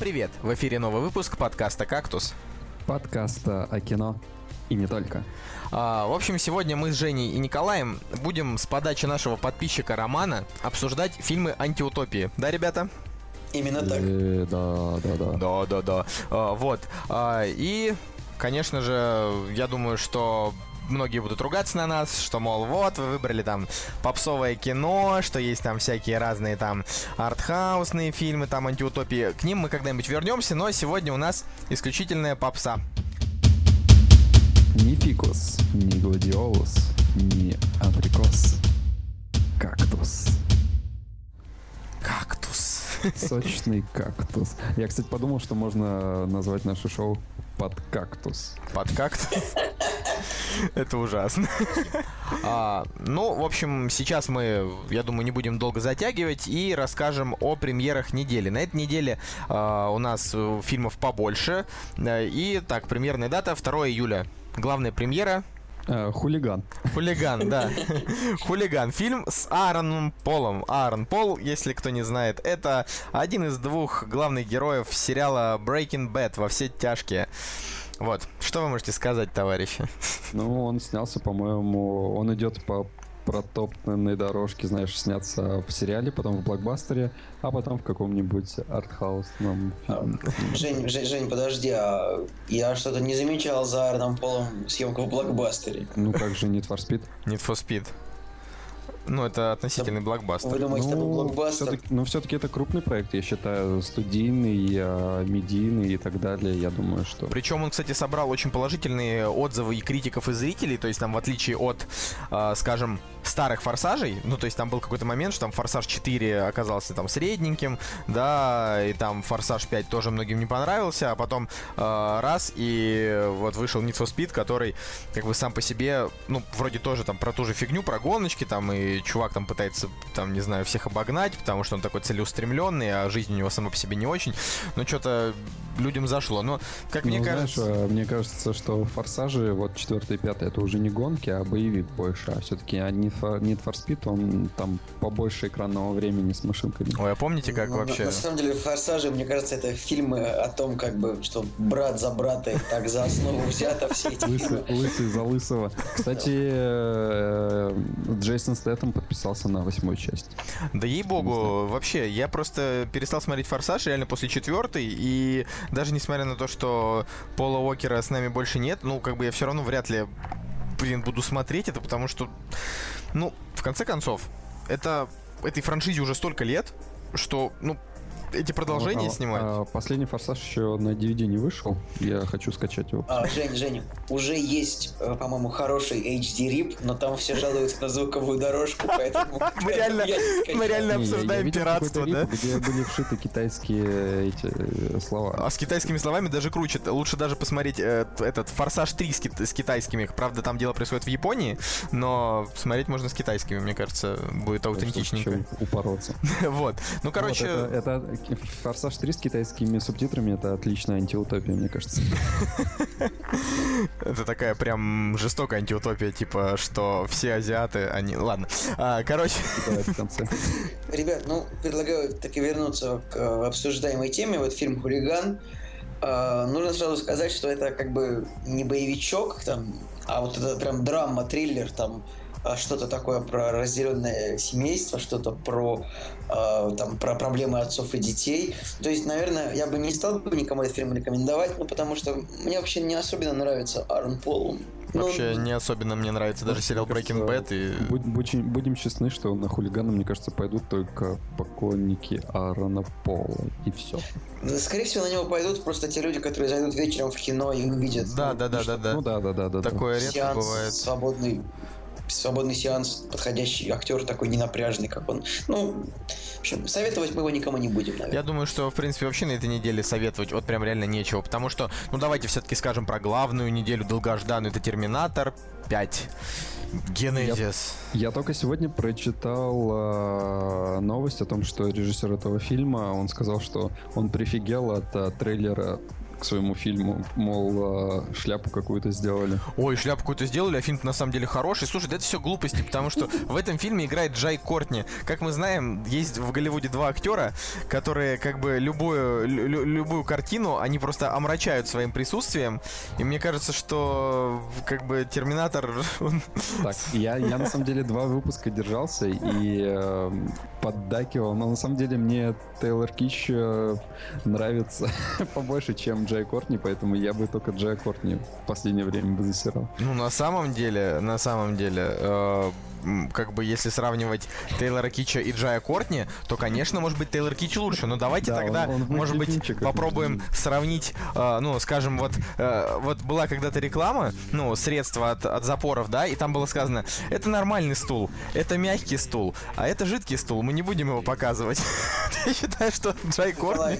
привет! В эфире новый выпуск подкаста «Кактус». Подкаста о кино и не только. А, в общем, сегодня мы с Женей и Николаем будем с подачи нашего подписчика Романа обсуждать фильмы антиутопии. Да, ребята? Именно так. Э, да, да, да. Да, да, да. А, вот. А, и, конечно же, я думаю, что многие будут ругаться на нас, что, мол, вот, вы выбрали там попсовое кино, что есть там всякие разные там артхаусные фильмы, там антиутопии. К ним мы когда-нибудь вернемся, но сегодня у нас исключительная попса. Ни фикус, ни гладиолус, ни абрикос. Кактус. Кактус. Сочный кактус. Я, кстати, подумал, что можно назвать наше шоу под кактус. Под кактус. Это ужасно. А, ну, в общем, сейчас мы, я думаю, не будем долго затягивать и расскажем о премьерах недели. На этой неделе а, у нас э, фильмов побольше. Э, И так, премьерная дата 2 июля. Главная премьера Э, хулиган. Хулиган, да. Хулиган. Фильм с Аароном Полом. Аарон Пол, если кто не знает, это один из двух главных героев сериала Breaking Bad во все тяжкие. Вот. Что вы можете сказать, товарищи? Ну, он снялся, по-моему, он идет по протоптанной дорожке, знаешь, сняться в сериале, потом в блокбастере, а потом в каком-нибудь артхаусном фильме. Жень, Жень, Жень, подожди, а я что-то не замечал за Аароном Полом съемку в блокбастере. Ну, как же Need for Speed? Need for Speed. Ну, это относительный блокбастер. Вы думаете, это был Ну, блокбастер? всё-таки- Ну, все-таки это крупный проект, я считаю, студийный, а, медийный и так далее. Я думаю, что... Причем он, кстати, собрал очень положительные отзывы и критиков, и зрителей. То есть там, в отличие от, э, скажем, старых форсажей, ну, то есть там был какой-то момент, что там Форсаж 4 оказался там средненьким, да, и там Форсаж 5 тоже многим не понравился, а потом э, раз, и вот вышел Need for Speed, который, как бы, сам по себе, ну, вроде тоже там про ту же фигню, про гоночки, там, и чувак там пытается, там, не знаю, всех обогнать, потому что он такой целеустремленный, а жизнь у него сама по себе не очень, но что-то людям зашло. Но, как мне Ну, знаешь, кажется... э, мне кажется, что форсажи, вот 4 и 5 это уже не гонки, а боевик больше. А все-таки Need for, Need for Speed, он там побольше экранного времени с машинками. Ой, а помните, как Ну, на- вообще... На, самом деле, «Форсажи», мне кажется, это фильмы о том, как бы, что брат за брата и так за основу взято все эти Лысый, лысый за лысого. Кстати, э, Джейсон Стэттем подписался на восьмую часть. Да ей-богу, вообще, я просто перестал смотреть «Форсаж» реально после четвертой, и даже несмотря на то, что Пола Уокера с нами больше нет, ну, как бы я все равно вряд ли, блин, буду смотреть это, потому что, ну, в конце концов, это этой франшизе уже столько лет, что, ну, эти продолжения А, снимать. а последний форсаж еще на DVD не вышел. Я хочу скачать его. А, Жень, Жень, уже есть, э, по-моему, хороший HD-рип, но там все жалуются на звуковую дорожку, поэтому... Мы реально- я не скачал. мы реально Не, я- я обсуждаем пиратство, да? Где были вшиты китайские эти э, слова. А с китайскими словами даже круче. Лучше даже посмотреть э, этот «Форсаж 3» с, кит- с китайскими. Правда, там дело происходит в Японии, но смотреть можно с китайскими, мне кажется, будет аутентичненько. Упороться. Вот. Ну, короче, Вот это, это Форсаж 3 с китайскими субтитрами это отличная антиутопия, мне кажется. это такая прям жестокая антиутопия, типа, что все азиаты, они... Ладно. А, короче, Давай в конце. Ребят, ну, предлагаю таки вернуться к э, обсуждаемой теме. Вот фильм «Хулиган». Э, нужно сразу сказать, что это как бы не боевичок, там, а вот это прям драма, триллер, там, а что-то такое про разделенное семейство, что-то про, э, там, про проблемы отцов и детей. То есть, наверное, я бы не стал бы никому этот фильм рекомендовать, ну, потому что мне вообще не особенно нравится Аарон Пол. Ну, вообще не особенно мне нравится даже сериал Breaking Bad и... будь- будь- Будем честны, что на хулигана, мне кажется, пойдут только поклонники Аарона Пола. И все. Скорее всего, на него пойдут просто те люди, которые зайдут вечером в кино и увидят. Да, ну, да, да, да, да. Ну да, да, да, да. да. Такое редко сеанс бывает. свободный свободный сеанс, подходящий актер такой ненапряжный, как он. Ну, в общем, советовать мы его никому не будем, наверное. Я думаю, что, в принципе, вообще на этой неделе советовать вот прям реально нечего, потому что, ну давайте все-таки скажем про главную неделю долгожданную, это Терминатор 5. Генезис. Я только сегодня прочитал э, новость о том, что режиссер этого фильма, он сказал, что он прифигел от э, трейлера к своему фильму, мол, э, шляпу какую-то сделали. Ой, шляпу какую-то сделали, а фильм на самом деле хороший. Слушай, да это все глупости, потому что в этом фильме играет Джай Кортни. Как мы знаем, есть в Голливуде два актера, которые как бы любую, лю- любую картину, они просто омрачают своим присутствием. И мне кажется, что как бы Терминатор... Так, я, я на самом деле два выпуска держался и э, поддакивал, но на самом деле мне Тейлор Кич э, нравится побольше, чем Джей Кортни, поэтому я бы только Джей Кортни в последнее время бы засирал. Ну, на самом деле, на самом деле, э, как бы если сравнивать Тейлора Кича и Джая Кортни, то, конечно, может быть, Тейлор Кич лучше. Но давайте Да, тогда, он- он может быть, попробуем сравнить, э, ну, скажем, вот, э, вот была когда-то реклама, ну, средства от, от запоров, да, и там было сказано, это нормальный стул, это мягкий стул, а это жидкий стул, мы не будем его показывать. Я считаю, что Джай Кортни...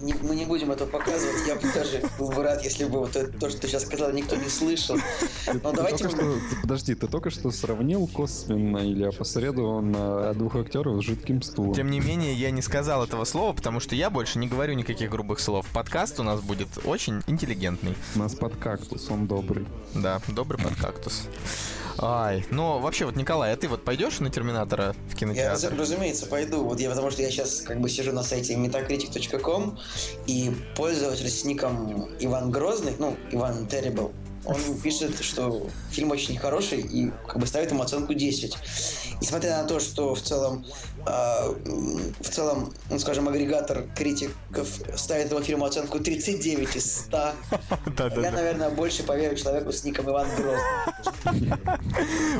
Мы не будем это показывать. Я бы даже был бы рад, если бы вот то, что ты сейчас сказал, никто не слышал. Но давайте подожди, ты только что сравнил косвенно или опосредованно двух актеров с жидким стулом. Тем не менее, я не сказал этого слова, потому что я больше не говорю никаких грубых слов. Подкаст у нас будет очень интеллигентный. У нас под кактус, он добрый. Да, добрый подкактус. Ай, ну вообще вот, Николай, а ты вот пойдешь на Терминатора в Я, кинотеатр? разу- разумеется, пойду. Вот я, потому что я сейчас как бы сижу на сайте metacritic.com, и пользователь с ником Иван Грозный, ну, Иван Terrible, он пишет, что фильм очень хороший и как бы ставит ему оценку 10. Несмотря на то, что в целом, в целом, ну, скажем, агрегатор критиков ставит этому фильму оценку 39 из 100, я, наверное, больше поверю человеку с ником Иван Грозный.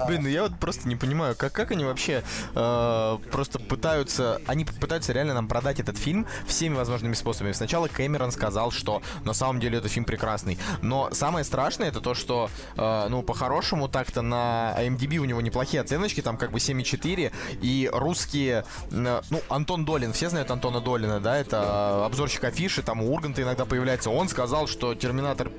Блин, ну я вот просто не понимаю, как, как они вообще э, просто пытаются... Они пытаются реально нам продать этот фильм всеми возможными способами. Сначала Кэмерон сказал, что на самом деле этот фильм прекрасный. Но самое страшное это то, что, э, ну, по-хорошему, так-то на IMDb у него неплохие оценочки, там как бы 7,4, и русские... э, ну, Антон Долин, все знают Антона Долина, да, это э, обзорщик афиши, там у Урганта иногда появляется. Он сказал, что Терминатор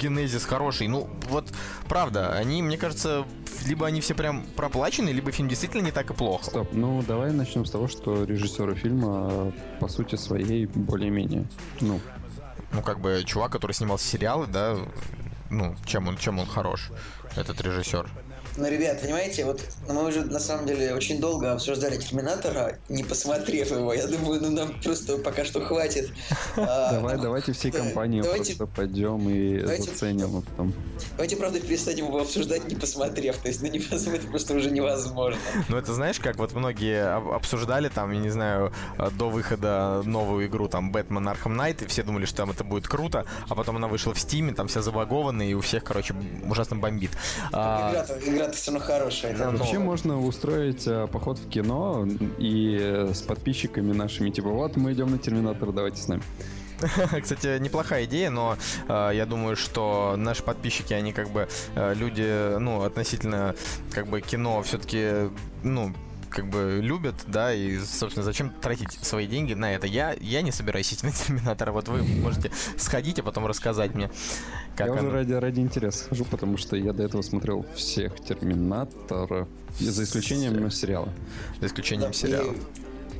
Генезис хороший. Ну, вот, правда, они, мне кажется, либо они все прям проплачены, либо фильм действительно не так и плохо. Стоп, ну давай начнем с того, что режиссеры фильма э, по сути своей более-менее. Ну, Ну, как бы, чувак, который снимал сериалы, да, ну, чем он, чем он хорош, этот режиссер. Ну, ребят, понимаете, вот мы уже на самом деле очень долго обсуждали Терминатора, не посмотрев его. Я думаю, ну нам просто пока что хватит. А, давай, ну, давайте всей давайте- просто пойдем и заценим. потом. Давайте, правда, перестанем его обсуждать, не посмотрев. То есть, ну, невозможно, это просто уже невозможно. Ну, это знаешь, как вот многие об- обсуждали там, я не знаю, э, до выхода новую игру, там, Бэтмен Arkham Knight, и все думали, что там это будет круто, а потом она вышла в Стиме, там вся забагованная, и у всех, короче, ужасно бомбит. А, Игра-то, игра-то все равно хорошая. это Ну, Вообще можно устроить э, поход в кино и э, с подписчиками нашими, типа, вот мы идем на Терминатор, давайте с нами. Кстати, неплохая идея, но э, я думаю, что наши подписчики, они как бы э, люди, ну, относительно как бы кино все-таки, ну, как бы любят, да, и, собственно, зачем тратить свои деньги на это? Я, я не собираюсь идти на Терминатора, вот вы можете сходить, а потом рассказать мне, как я уже оно. ради, ради интереса хожу, потому что я до этого смотрел всех Терминаторов, за исключением сериала. За исключением Да, сериала.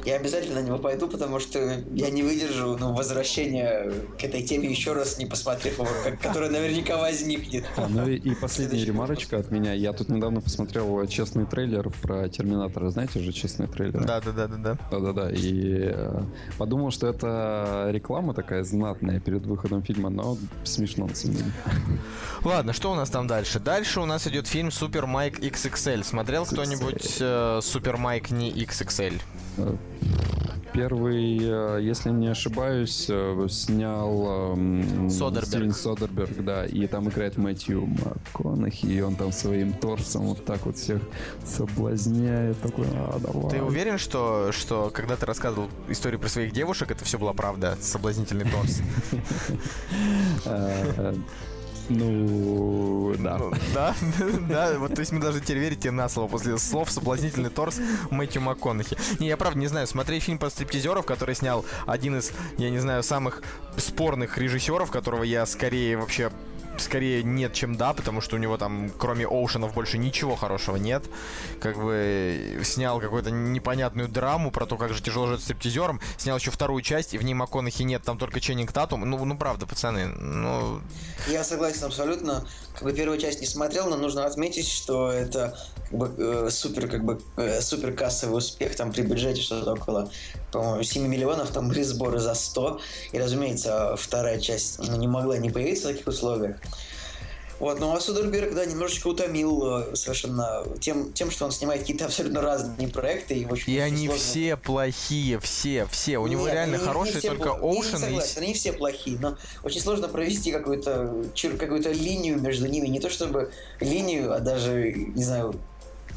Я обязательно на него пойду, потому что я не выдержу ну, возвращения к этой теме еще раз, не посмотрев его, которая наверняка возникнет. А, ну и, и последняя ремарочка от меня. Я тут недавно посмотрел честный трейлер про Терминатора. Знаете же честный трейлер? Да, да, да, да, да. Да-да-да, и э, подумал, что это реклама такая знатная перед выходом фильма, но смешно на самом деле. Ладно, что у нас там дальше? Дальше у нас идет фильм Супер Майк XXL. Смотрел кто-нибудь э, Супер Майк не XXL? Э, Первый, э, если не ошибаюсь, э, снял эм, Содерберг. Стивен Содерберг, да, и там играет Мэтью МакКонахи, и он там своим торсом вот так вот всех соблазняет, такой, а, давай. Ты уверен, что, что когда ты рассказывал историю про своих девушек, это все была правда? Соблазнительный торс? Ну, да. Ну, Да, да, вот то есть мы даже теперь верить тебе на слово после слов соблазнительный торс Мэтью МакКонахи. Не, я правда не знаю, смотреть фильм про стриптизеров, который снял один из, я не знаю, самых спорных режиссеров, которого я скорее вообще скорее нет, чем да, потому что у него там, кроме Оушенов, больше ничего хорошего нет. Как бы снял какую-то непонятную драму про то, как же тяжело жить стриптизером. Снял еще вторую часть, и в ней МакКонахи нет, там только Ченнинг Татум. Ну, ну правда, пацаны, ну... Я согласен абсолютно. Как бы первую часть не смотрел, но нужно отметить, что это как бы, э, супер, как бы, э, супер кассовый успех. Там при бюджете что-то около, по-моему, 7 миллионов, там были сборы за 100. И, разумеется, вторая часть ну, не могла не появиться в таких условиях. Вот, но Судерберг, да, немножечко утомил э, совершенно тем, тем, что он снимает какие-то абсолютно разные проекты. И, очень, и они сложно... все плохие, все, все. У Нет, него реально хорошие, только Оушен и... Они все плохие, но очень сложно провести какую-то какую-то линию между ними. Не то чтобы линию, а даже, не знаю,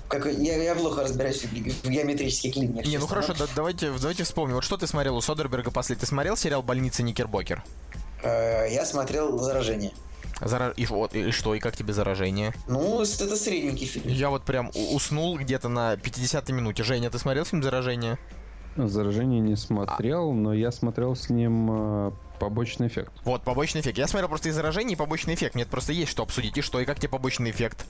как, я, я плохо разбираюсь в, в геометрических линиях. Не, ну хорошо, да, давайте, давайте вспомним. Вот что ты смотрел у Содерберга после? Ты смотрел сериал «Больница Никербокер»? Э, я смотрел «Заражение». Зара... И, вот, и что, и как тебе заражение? Ну, это средненький фильм. Я вот прям уснул где-то на 50-й минуте. Женя, ты смотрел фильм «Заражение»? «Заражение» не смотрел, а... но я смотрел с ним э, побочный эффект. Вот, побочный эффект. Я смотрел просто и «Заражение», и побочный эффект. Мне просто есть что обсудить. И что, и как тебе побочный эффект?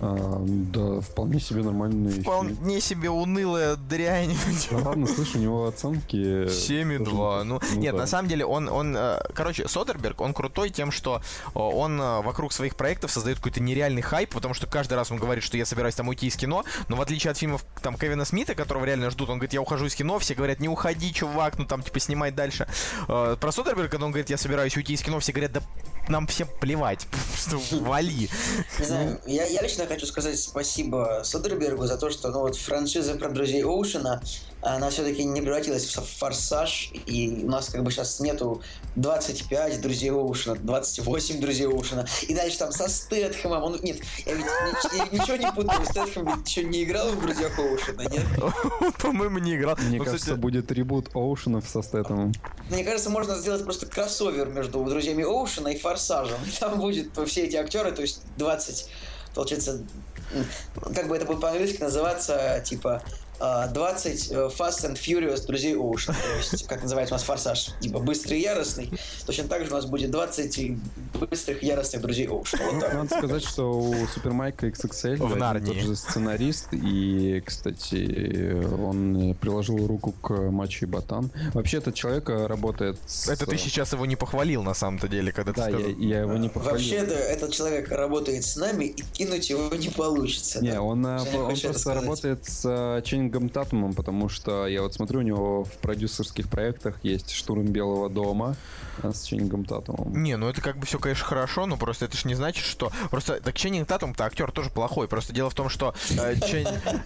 А, да, вполне себе нормальный Вполне фильм. себе унылая дрянь. Да ладно, слышь, у него оценки... 7,2. Ну, ну, нет, да. на самом деле он, он... Э, короче, Содерберг, он крутой тем, что э, он э, вокруг своих проектов создает какой-то нереальный хайп, потому что каждый раз он говорит, что я собираюсь там уйти из кино, но в отличие от фильмов там Кевина Смита, которого реально ждут, он говорит, я ухожу из кино, все говорят, не уходи, чувак, ну там типа снимай дальше. Про Содерберга, когда он говорит, я собираюсь уйти из кино, все говорят, да нам всем плевать, вали. Не знаю, я, я лично хочу сказать спасибо Содербергу за то, что ну, вот франшиза про друзей Оушена, она все-таки не превратилась в форсаж, и у нас как бы сейчас нету 25 друзей Оушена, 28 друзей Оушена, и дальше там со Стэтхэмом, он, нет, я ведь я ничего не путаю, Стэтхэм ведь еще не играл в друзьях Оушена, нет? По-моему, не играл. Мне ну, кажется, будет ребут Оушенов со Стэтхэмом. Мне кажется, можно сделать просто кроссовер между друзьями Оушена и Форсажем. Там будет все эти актеры, то есть 20, получается, как бы это будет по-английски называться, типа 20 э, Fast and Furious друзей Оушен. То есть, как называется у нас форсаж, типа быстрый и яростный. Точно так же у нас будет 20 быстрых яростных друзей Оушен. Вот так. Надо сказать, что у Супермайка XXL в Нарнии. тот же сценарист. И, кстати, он приложил руку к матчу и Ботан. Вообще, этот человек работает с... Это ты сейчас его не похвалил, на самом-то деле, когда да, ты сказал. Я, я его не похвалил. Вообще, этот человек работает с нами, и кинуть его не получится. Не, да? он, э, он просто работает с э, Ченнингом Ченнингом Татумом, потому что я вот смотрю, у него в продюсерских проектах есть «Штурм Белого дома», с Ченнингом Татумом. Не, ну это как бы все, конечно, хорошо, но просто это же не значит, что... Просто так Ченнинг Татум-то актер тоже плохой. Просто дело в том, что э,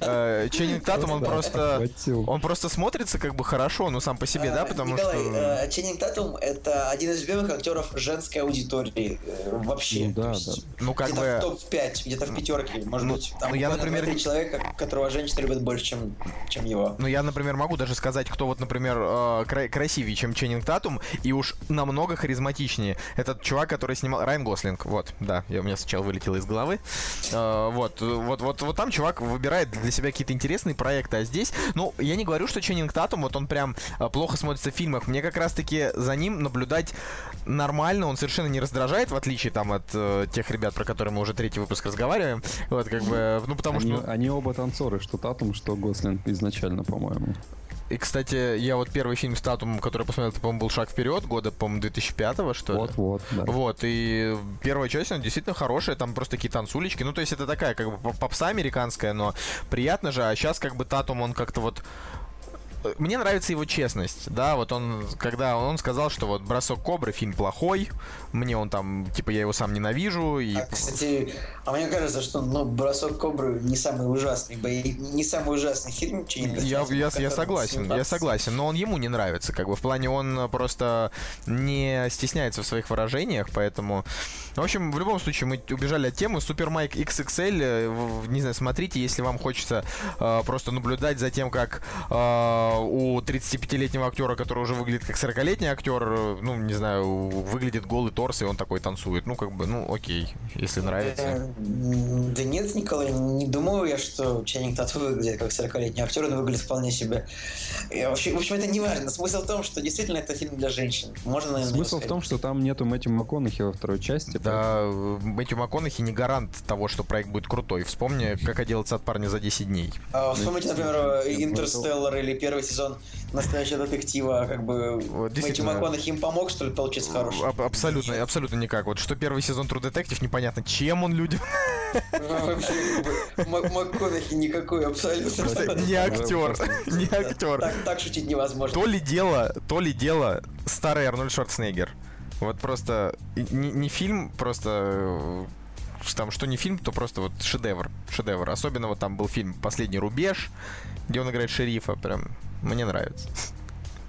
э, Ченнинг Татум, он просто... Он просто смотрится как бы хорошо, ну сам по себе, да, потому что... Э, Ченнинг Татум — это один из любимых актеров женской аудитории вообще. Ну да, да. Ну как бы... в топ-5, где-то в пятерке, может ну, быть. Там ну, я, например... три человека, которого женщины любят больше, чем, чем его. Ну я, например, могу даже сказать, кто вот, например, красивее, чем Ченнинг Татум, и уж на намного харизматичнее. Этот чувак, который снимал... Райан Гослинг, вот, да, я, у меня сначала вылетело из головы. Uh, вот, вот, вот, вот там чувак выбирает для себя какие-то интересные проекты, а здесь, ну, я не говорю, что Ченнинг Татум, вот он прям плохо смотрится в фильмах. Мне как раз-таки за ним наблюдать нормально, он совершенно не раздражает, в отличие там от тех ребят, про которые мы уже третий выпуск разговариваем. Вот, как бы, ну, потому они, что... Они оба танцоры, что Татум, что Гослинг изначально, по-моему. И, кстати, я вот первый фильм с Татумом, который посмотрел, это, по-моему, был «Шаг вперед», года, по-моему, 2005 что ли? Вот-вот, да. Вот, и первая часть, она действительно хорошая, там просто такие танцулечки. Ну, то есть это такая, как бы, попса американская, но приятно же. А сейчас, как бы, Татум, он как-то вот мне нравится его честность, да, вот он, когда он сказал, что вот «Бросок Кобры» фильм плохой, мне он там, типа, я его сам ненавижу, и... А, кстати, а мне кажется, что, ну, «Бросок Кобры» не самый ужасный, не самый ужасный фильм, я, я, я согласен, я согласен, но он ему не нравится, как бы, в плане он просто не стесняется в своих выражениях, поэтому... В общем, в любом случае, мы убежали от темы. Супер Майк XXL, не знаю, смотрите, если вам хочется э, просто наблюдать за тем, как э, у 35-летнего актера, который уже выглядит как 40-летний актер, э, ну, не знаю, выглядит голый торс, и он такой танцует. Ну, как бы, ну, окей, если нравится. Да, да нет, Николай, не думаю я, что Ченнинг Тату выглядит как 40-летний актер, он выглядит вполне себе. И, в, общем, в общем, это не важно. Смысл в том, что действительно это фильм для женщин. Можно, наверное, Смысл в том, что там нету Мэтью МакКонахи во второй части. Да, Мэтью МакКонахи не гарант того, что проект будет крутой. Вспомни, как отделаться от парня за 10 дней. А, вспомните, например, Интерстеллар или первый сезон настоящего детектива, как бы вот, Мэтью МакКонахи им помог, что ли, получиться хороший? Аб- абсолютно, Нет. абсолютно никак. Вот что первый сезон True Detective, непонятно, чем он людям. Вообще, МакКонахи никакой абсолютно. Не актер, не актер. Так шутить невозможно. То ли дело, то ли дело старый Арнольд Шварценеггер. Вот просто не, не фильм, просто э, там что не фильм, то просто вот шедевр, шедевр. Особенно вот там был фильм «Последний рубеж», где он играет шерифа, прям мне нравится.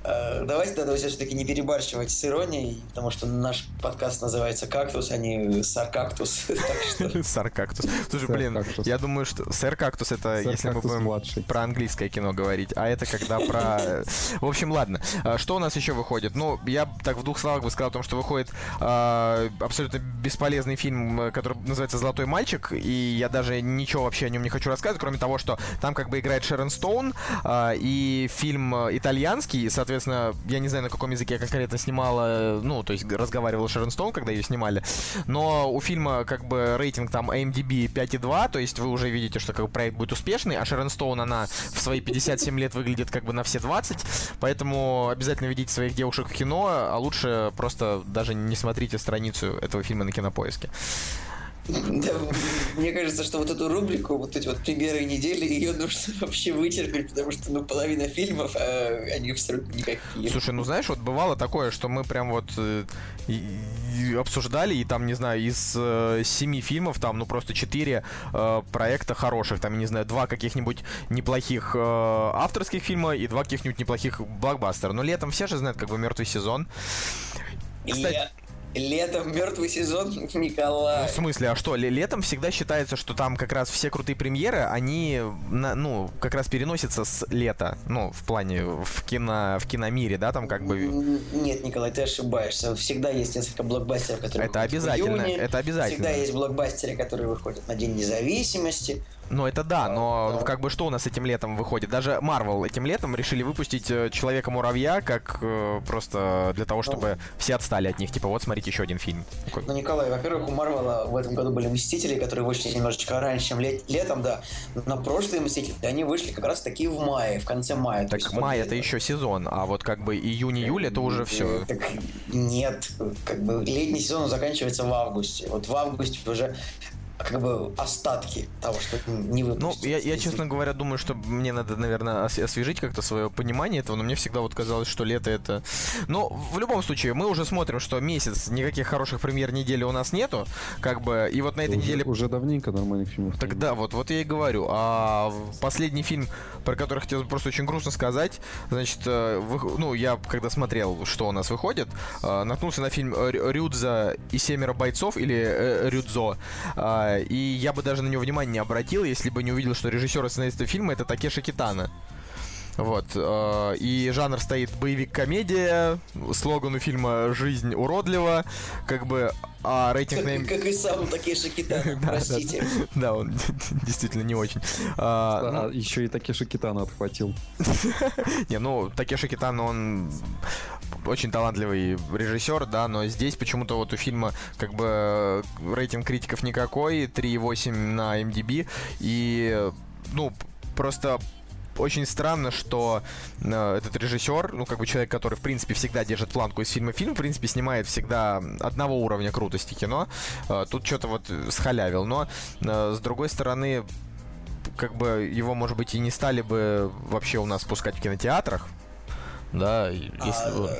Э, давайте тогда все-таки не перебарщивать с иронией, потому что наш подкаст называется «Кактус», а не «Саркактус». Саркактус. Слушай, блин, я думаю, что «Сэр Кактус» это если мы будем про английское кино говорить, а это когда про... В общем, ладно. А что у нас еще выходит? Ну, я так в двух словах бы сказал о том, что выходит а, абсолютно бесполезный фильм, который называется «Золотой мальчик», и я даже ничего вообще о нем не хочу рассказывать, кроме того, что там как бы играет Шерон Стоун, а, и фильм итальянский, соответственно, соответственно, я не знаю, на каком языке конкретно снимала, ну, то есть разговаривала Шерон Стоун, когда ее снимали, но у фильма как бы рейтинг там IMDb 5,2, то есть вы уже видите, что как бы проект будет успешный, а Шерон Стоун, она в свои 57 лет выглядит как бы на все 20, поэтому обязательно видите своих девушек в кино, а лучше просто даже не смотрите страницу этого фильма на кинопоиске. Да, мне кажется, что вот эту рубрику, вот эти вот примеры недели, ее нужно вообще вытерпеть, потому что, ну, половина фильмов, а они абсолютно никакие. Слушай, ну знаешь, вот бывало такое, что мы прям вот э, обсуждали, и там, не знаю, из э, семи фильмов, там, ну, просто четыре э, проекта хороших, там, не знаю, два каких-нибудь неплохих э, авторских фильма и два каких-нибудь неплохих блокбастера. Но летом все же знают, как бы, мертвый сезон. Кстати, Летом мертвый сезон, Николай. В смысле, а что? Летом всегда считается, что там как раз все крутые премьеры, они, на, ну, как раз переносятся с лета, ну, в плане в кино, в киномире, да, там как бы. Нет, Николай, ты ошибаешься. Всегда есть несколько блокбастеров, которые. Это обязательно. В июне. Это обязательно. Всегда есть блокбастеры, которые выходят на День независимости. Ну, это да, но да. как бы что у нас этим летом выходит? Даже Marvel этим летом решили выпустить э, Человека-муравья как э, просто для того, чтобы ну, все отстали от них. Типа, вот смотрите еще один фильм. Ну, Николай, во-первых, у Марвела в этом году были Мстители, которые вышли немножечко раньше, чем лет, летом, да. Но прошлые Мстители, они вышли как раз таки в мае, в конце мая. Так май это еще сезон, а вот как бы июнь-июль это уже все. Так нет, как бы летний сезон заканчивается в августе. Вот в августе уже как бы остатки того, что не выпустили. Ну, я, я, честно говоря, думаю, что мне надо, наверное, освежить как-то свое понимание этого, но мне всегда вот казалось, что лето это... Но в любом случае, мы уже смотрим, что месяц, никаких хороших премьер недели у нас нету, как бы, и вот на этой уже, неделе... Уже давненько нормальных фильмов. Тогда вот, вот я и говорю. А последний фильм, про который хотел просто очень грустно сказать, значит, э, вы, ну, я когда смотрел, что у нас выходит, э, наткнулся на фильм Рюдза и семеро бойцов, или э, Рюдзо, и я бы даже на него внимания не обратил, если бы не увидел, что режиссер и сценарист фильма это Такеши Китана. Вот. Э, и жанр стоит боевик-комедия, слоган у фильма «Жизнь уродлива», как бы, а рейтинг... Как, на... как и сам Такеши Китана, простите. Да, он действительно не очень. А, ну еще и Такеши Китана отхватил. Не, ну, Такеши Китана, он очень талантливый режиссер, да, но здесь почему-то вот у фильма как бы рейтинг критиков никакой, 3,8 на MDB, и, ну, просто очень странно, что э, этот режиссер, ну, как бы человек, который, в принципе, всегда держит планку из фильма фильм, в принципе, снимает всегда одного уровня крутости кино, э, тут что-то вот схалявил. Но, э, с другой стороны, как бы его, может быть, и не стали бы вообще у нас пускать в кинотеатрах, да, если а, бы...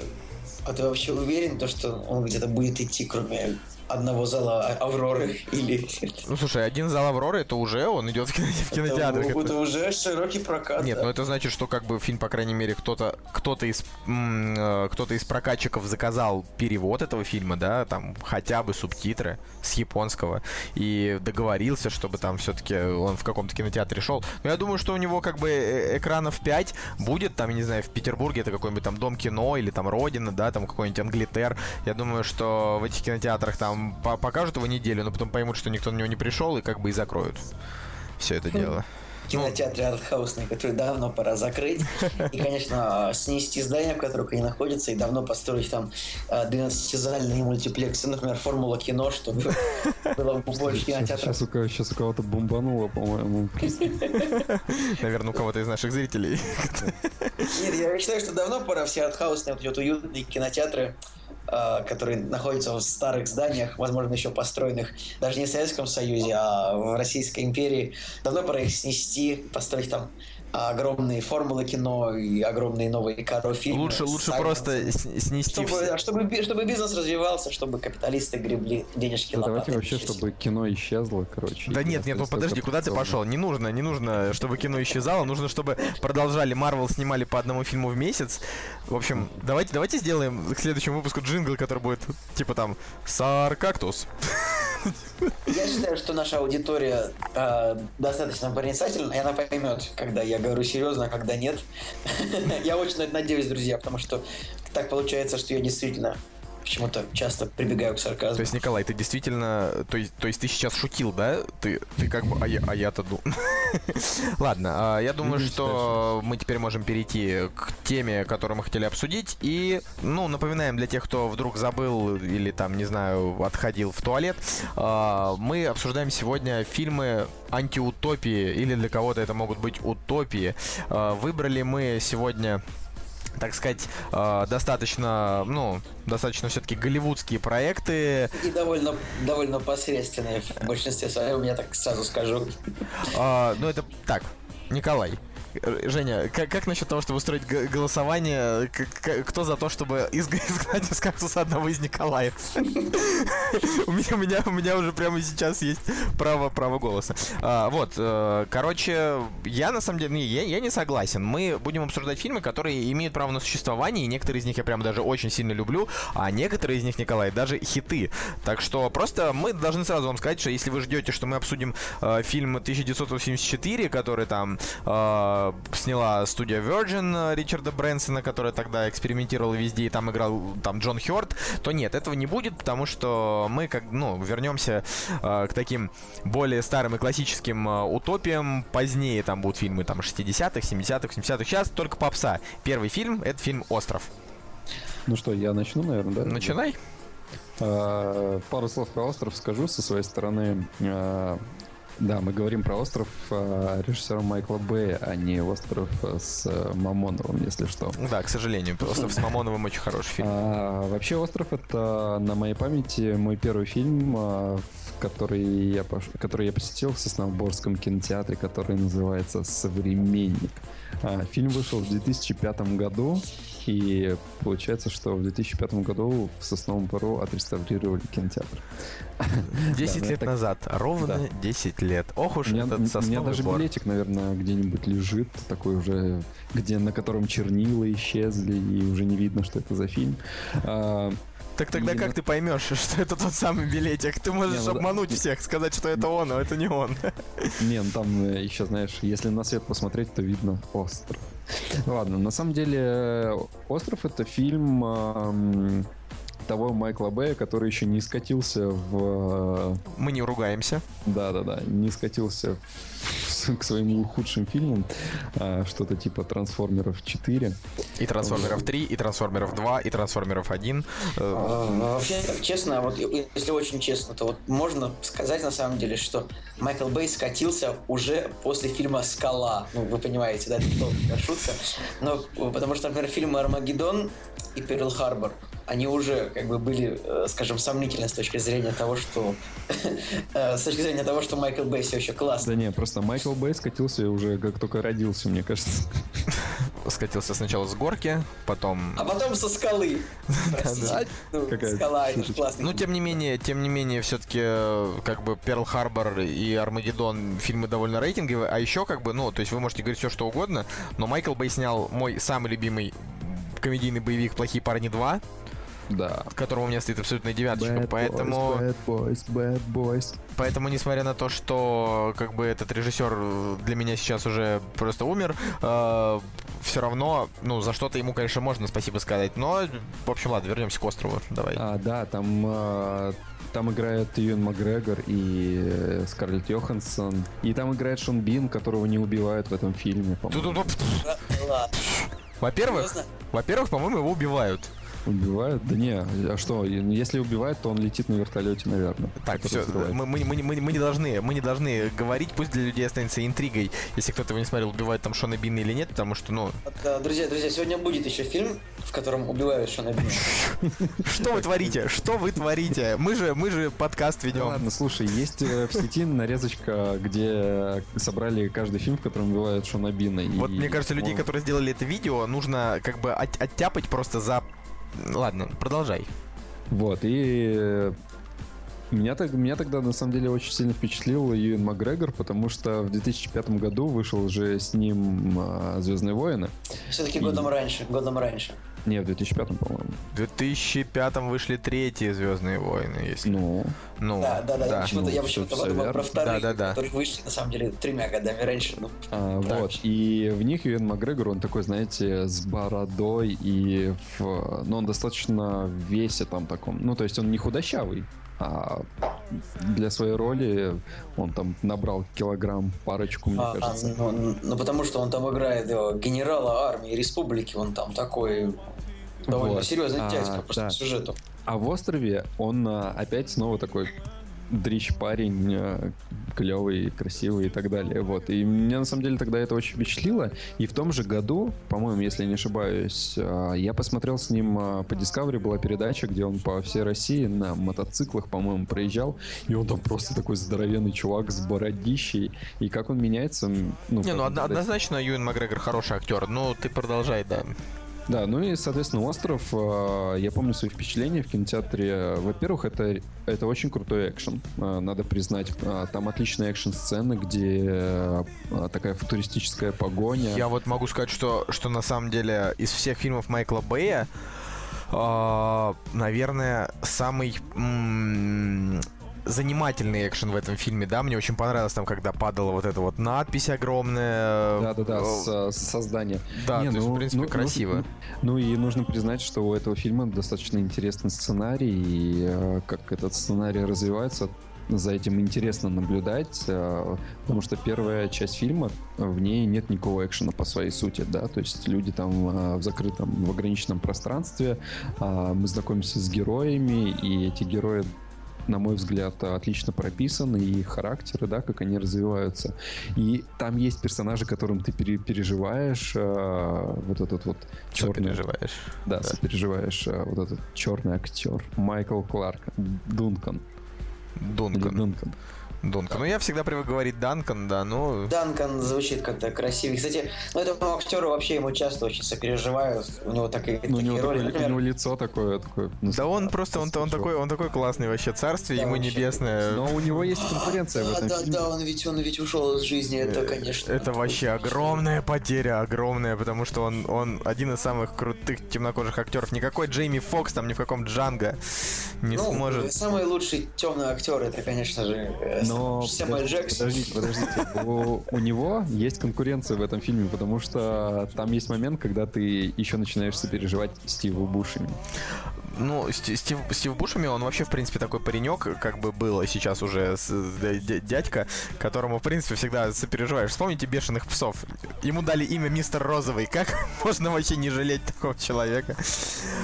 А ты вообще уверен, то, что он где-то будет идти, кроме одного зала Авроры или... Ну, слушай, один зал Авроры, это уже он идет в, кино, в кинотеатрах. Это, это уже широкий прокат. Нет, да. ну это значит, что как бы фильм, по крайней мере, кто-то кто-то из э, кто-то из прокатчиков заказал перевод этого фильма, да, там хотя бы субтитры с японского и договорился, чтобы там все-таки он в каком-то кинотеатре шел. Но я думаю, что у него как бы э, экранов 5 будет, там, я не знаю, в Петербурге это какой-нибудь там Дом кино или там Родина, да, там какой-нибудь Англитер. Я думаю, что в этих кинотеатрах там покажут его неделю, но потом поймут, что никто на него не пришел и как бы и закроют все это дело кинотеатре артхаусный, который давно пора закрыть. И, конечно, снести здание, в котором они находятся, и давно построить там 12-зальные э, мультиплексы, например, Формула кино, чтобы было больше кинотеатров. Сейчас у кого-то бомбануло, по-моему. Наверное, у кого-то из наших зрителей. Нет, я считаю, что давно пора все артхаусные, вот уютные кинотеатры которые находятся в старых зданиях, возможно, еще построенных даже не в Советском Союзе, а в Российской империи. Давно пора их снести, построить там огромные формулы кино и огромные новые коро фильмы. Лучше, лучше просто снести чтобы, все. Чтобы, чтобы бизнес развивался, чтобы капиталисты гребли денежки да Давайте вообще, чтобы кино исчезло, короче. Да нет, нет, ну подожди, куда ты пошел? Не нужно, не нужно, чтобы кино исчезало, нужно, чтобы продолжали Марвел снимали по одному фильму в месяц. В общем, давайте, давайте сделаем к следующему выпуску джингл, который будет типа там Саркактус. Я считаю, что наша аудитория э, достаточно проницательна, и она поймет, когда я говорю серьезно, а когда нет. Я очень надеюсь, друзья, потому что так получается, что я действительно почему-то часто прибегаю к сарказму. То есть, Николай, ты действительно... То есть, то есть ты сейчас шутил, да? Ты, ты как бы... А, я, а я-то думал... Ладно, а, я думаю, что мы теперь можем перейти к теме, которую мы хотели обсудить. И, ну, напоминаем для тех, кто вдруг забыл или там, не знаю, отходил в туалет, а, мы обсуждаем сегодня фильмы антиутопии, или для кого-то это могут быть утопии. А, выбрали мы сегодня так сказать, э, достаточно, ну, достаточно все-таки голливудские проекты. И довольно, довольно посредственные в большинстве своем, я так сразу скажу. Э, ну, это так, Николай, Женя, как, как насчет того, чтобы устроить голосование? Кто за то, чтобы изгнать из кактуса одного из Николаев? У меня, у меня, уже прямо сейчас есть право, право голоса. А, вот, э, короче, я на самом деле, я, я не согласен. Мы будем обсуждать фильмы, которые имеют право на существование, и некоторые из них я прям даже очень сильно люблю, а некоторые из них, Николай, даже хиты. Так что просто мы должны сразу вам сказать, что если вы ждете, что мы обсудим э, фильм 1984, который там э, сняла студия Virgin Ричарда Брэнсона, которая тогда экспериментировала везде, и там играл там Джон Хёрд, то нет, этого не будет, потому что мы как, ну, вернемся э, к таким более старым и классическим э, утопиям. Позднее там будут фильмы там 60-х, 70-х, 70-х. Сейчас только попса. Первый фильм — это фильм «Остров». Ну что, я начну, наверное, да? Начинай. А, пару слов про остров скажу со своей стороны. Да, мы говорим про остров э, режиссера Майкла Бэя, а не остров с э, Мамоновым, если что. Да, к сожалению, остров с Мамоновым очень хороший фильм. А, вообще остров это на моей памяти мой первый фильм, а, который я, пош... который я посетил в Сосноборском кинотеатре, который называется «Современник». А, фильм вышел в 2005 году, и получается, что в 2005 году в Сосновом Пару отреставрировали кинотеатр. 10 лет назад. Ровно 10 лет. Ох уж этот У меня даже билетик, наверное, где-нибудь лежит, такой уже, где на котором чернила исчезли, и уже не видно, что это за фильм. Так тогда как на... ты поймешь, что это тот самый билетик? Ты можешь ну, обмануть всех, сказать, что это он, а это не он. Не, ну там э, еще, знаешь, если на свет посмотреть, то видно остров. Ладно, на самом деле э, «Остров» — это фильм того Майкла Бэя, который еще не скатился в... Э, Мы не ругаемся. Да-да-да, не скатился к своим худшим фильмам. А, что-то типа «Трансформеров 4». И «Трансформеров 3», и «Трансформеров 2», и «Трансформеров 1». А, а, вообще, честно, вот если очень честно, то вот можно сказать на самом деле, что Майкл Бэй скатился уже после фильма «Скала». Ну, вы понимаете, да, это шутка. Но потому что, например, фильмы «Армагеддон» и «Перл Харбор» они уже как бы были, э, скажем, сомнительны с точки зрения того, что э, с точки зрения того, что Майкл Бэй все еще классный. Да не, просто Майкл Бэй скатился уже как только родился, мне кажется. скатился сначала с горки, потом... А потом со скалы. Ну, скала, это. Ну, тем не менее, тем не менее, все-таки, как бы, Перл Харбор и Армагеддон фильмы довольно рейтинговые, а еще, как бы, ну, то есть вы можете говорить все, что угодно, но Майкл Бэй снял мой самый любимый комедийный боевик «Плохие парни 2», Да. к которому у меня стоит абсолютная девяточка, Bad поэтому... boys, bad boys, bad boys. Поэтому, несмотря на то, что как бы этот режиссер э, для меня сейчас уже просто умер, все равно, ну, за что-то ему, конечно, можно спасибо сказать. Но, в общем, ладно, вернемся к острову. Давай. А, да, там, а, там играет Юэн Макгрегор и э, Скарлетт Йоханссон. И там играет Шон Бин, которого не убивают в этом фильме, по-моему. Во-первых, во-первых, по-моему, его убивают. Убивают? Да не, а что, если убивают, то он летит на вертолете, наверное. Так, все, мы, мы, мы, мы, мы не должны, мы не должны говорить, пусть для людей останется интригой, если кто-то его не смотрел, убивает там Шона Бина или нет, потому что, ну, э, Друзья, друзья, сегодня будет еще фильм, в котором убивают Шона Бина. что вы творите, что вы творите? Мы же, мы же подкаст ведем. ладно, слушай, есть э, в сети нарезочка, где собрали каждый фильм, в котором убивают Шона Бина. Вот мне кажется, людей, которые сделали это видео, нужно как бы от- оттяпать просто за... Ладно, продолжай. Вот, и э, меня, так, меня тогда на самом деле очень сильно впечатлил Юэн Макгрегор, потому что в 2005 году вышел же с ним а, Звездные войны. Все-таки годом раньше, годом раньше. Не, в 2005, по-моему. В 2005 вышли третьи Звездные войны, если. Ну, Ну, Да, да, да, я почему-то, ну, я почему-то подумал верно. про вторых, Да, да, да. которые вышли, на самом деле, тремя годами раньше. Ну, а, Так. вот. И в них Юэн Макгрегор, он такой, знаете, с бородой и в... Ну, он достаточно в весе там таком. Ну, то есть он не худощавый, а для своей роли он там набрал килограмм, парочку, мне а, кажется. ну, ну, потому что он там играет э, генерала армии республики, он там такой довольно Вот. серьезный А, дядька просто да. по сюжету. А в острове он а, опять снова такой дрищ парень, а, клевый, красивый и так далее. Вот. И меня на самом деле тогда это очень впечатлило. И в том же году, по-моему, если я не ошибаюсь, а, я посмотрел с ним а, по Discovery, была передача, где он по всей России на мотоциклах, по-моему, проезжал. И он там просто такой здоровенный чувак с бородищей. И как он меняется... Ну, Не, ну однозначно Юэн Макгрегор хороший актер. Ну, ты продолжай, да. Да, ну и, соответственно, «Остров», э, я помню свои впечатления в кинотеатре. Во-первых, это, это очень крутой экшен, э, надо признать. Э, Там отличные экшн-сцены, где э, такая футуристическая погоня. Я вот могу сказать, что, что на самом деле из всех фильмов Майкла Бэя, а, наверное, самый занимательный экшен в этом фильме, да, мне очень понравилось там, когда падала вот эта вот надпись огромная. Да-да-да, с, э, с создания. Да, Не, то есть, ну, в принципе, ну, красиво. Ну, ну и нужно признать, что у этого фильма достаточно интересный сценарий, и э, как этот сценарий развивается, за этим интересно наблюдать, э, потому что первая часть фильма, в ней нет никакого экшена по своей сути, да, то есть люди там в закрытом, в ограниченном пространстве, а, мы знакомимся с героями, и эти герои на мой взгляд, отлично прописаны, и характеры, да, как они развиваются. И там есть персонажи, которым ты пере- переживаешь, э, вот этот вот черный, переживаешь? да, сопереживаешь э, вот этот черный актер Майкл Кларк, Дункан. Или Дункан. Дункан. Дункан. Ну, я всегда привык говорить Данкан, да, ну... Данкан звучит как-то красивее. Кстати, ну этому актеру вообще ему часто очень сопереживаю. У него такие, Ну, у такие него, роли. такое- у Например, него лицо такое, такое ну, Да он просто, он, он такой, он такой классный вообще, царствие Да, ему вообще. небесное. Но у него есть конкуренция в да, этом да, фильме. да, он ведь, он ведь ушел из жизни, это, конечно. Это вообще огромная потеря, огромная, потому что он, он один из самых крутых темнокожих актеров. Никакой Джейми Фокс там ни в каком Джанго не ну, сможет. самый лучший темный актер это, конечно же, э, Но Сэмюэл подождите, Джексон. подождите, подождите. У, у него есть конкуренция в этом фильме, потому что там есть момент, когда ты еще начинаешь сопереживать Стиву Бушеми. Ну, Сти- Стив, Стив Бушеми, он вообще, в принципе, такой паренек, как бы был а сейчас уже с- д- д- дядька, которому, в принципе, всегда сопереживаешь. Вспомните «Бешеных псов». Ему дали имя Мистер Розовый. Как можно вообще не жалеть такого человека?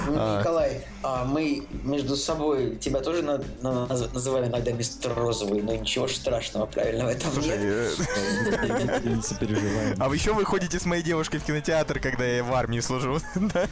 Ну, А. Николай, а мы между собой тебя тоже на- на- наз- называли иногда мистер Розовый, но ничего страшного, правильно, в этом Слушай, нет. э, Не сопереживаем. а вы еще вы ходите с моей девушкой в кинотеатр, когда я в армии служу? Да?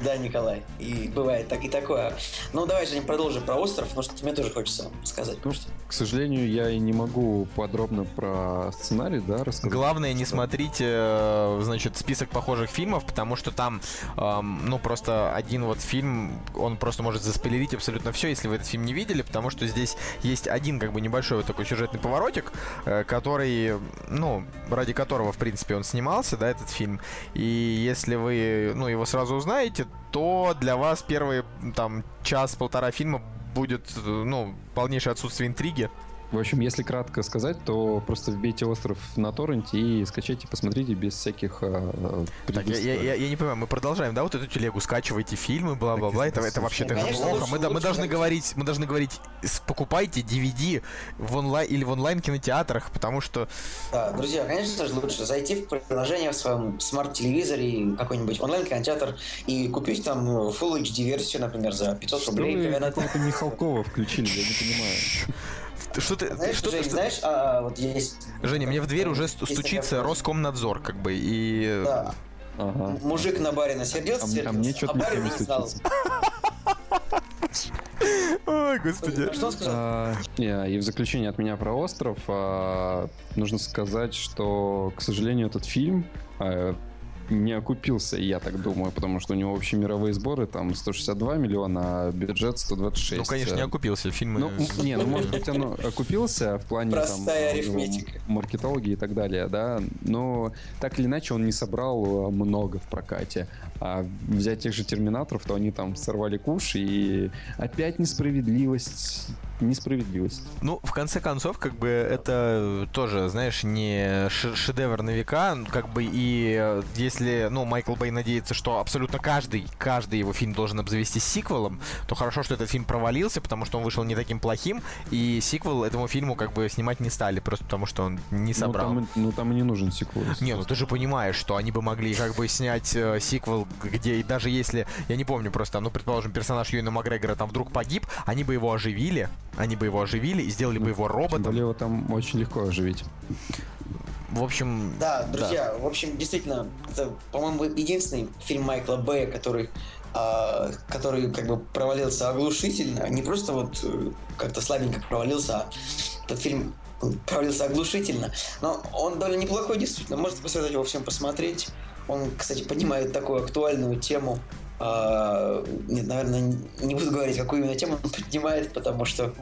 Да, Николай. И и бывает так и такое. Ну, давай же не продолжим про остров, потому что мне тоже хочется сказать. Ну, к сожалению, я и не могу подробно про сценарий, да, рассказать. Главное, не смотрите, э, значит, список похожих фильмов, потому что там, эм, ну, просто один вот фильм, он просто может заспойлерить абсолютно все, если вы этот фильм не видели, потому что здесь есть один, как бы, небольшой вот такой сюжетный поворотик, э, который, ну, ради которого, в принципе, он снимался, да, этот фильм. И если вы, ну, его сразу узнаете, то для вас первые, там, час-полтора фильма будет, э, ну, полнейшее отсутствие интриги. В общем, если кратко сказать, то просто вбейте остров на торренте и скачайте, посмотрите без всяких э, так, я, я, я не понимаю, мы продолжаем, да, вот эту телегу, скачивайте фильмы, бла-бла-бла, это, это вообще-то плохо. Мы, мы должны говорить, мы должны говорить, покупайте DVD в онлайн или в онлайн кинотеатрах, потому что... Да, друзья, конечно же, лучше зайти в приложение в своем смарт-телевизоре, какой-нибудь онлайн-кинотеатр и купить там Full HD-версию, например, за 500 что рублей. Вы какого-то Михалкова включили, я не понимаю. Что ты, знаешь, что, Жень, что... знаешь, а, вот есть... Женя, мне в дверь уже стучится Роскомнадзор, как бы, и... Да. Ага. Мужик на баре насердился, а, сердился, а мне что-то а не знал. Ой, господи. Что он сказал? А, и в заключение от меня про остров а, нужно сказать, что, к сожалению, этот фильм а, не окупился, я так думаю, потому что у него общие мировые сборы там 162 миллиона, а бюджет 126. Ну, конечно, не окупился. Фильмы... Ну, не, ну, может быть, он окупился в плане Простая там, арифметика. маркетологии и так далее, да, но так или иначе он не собрал много в прокате. А взять тех же Терминаторов, то они там сорвали куш, и опять несправедливость несправедливость. Ну, в конце концов, как бы это тоже, знаешь, не шедевр на века, как бы и если, ну, Майкл Бэй надеется, что абсолютно каждый, каждый его фильм должен обзавестись сиквелом, то хорошо, что этот фильм провалился, потому что он вышел не таким плохим, и сиквел этому фильму как бы снимать не стали, просто потому что он не собрал. Ну, там, ну, там и не нужен сиквел. Не, ну ты же понимаешь, что они бы могли как бы снять э, сиквел, где даже если, я не помню просто, ну, предположим, персонаж Юина Макгрегора там вдруг погиб, они бы его оживили, они бы его оживили и сделали бы его роботом. Тем более его там очень легко оживить. В общем... Да, друзья, да. в общем, действительно, это, по-моему, единственный фильм Майкла Бэя, который а, который как бы провалился оглушительно, не просто вот э, как-то слабенько провалился, а этот фильм провалился оглушительно, но он довольно неплохой, действительно, можете посоветовать его всем посмотреть. Он, кстати, поднимает такую актуальную тему нет, наверное, не буду говорить, какую именно тему он поднимает, потому что,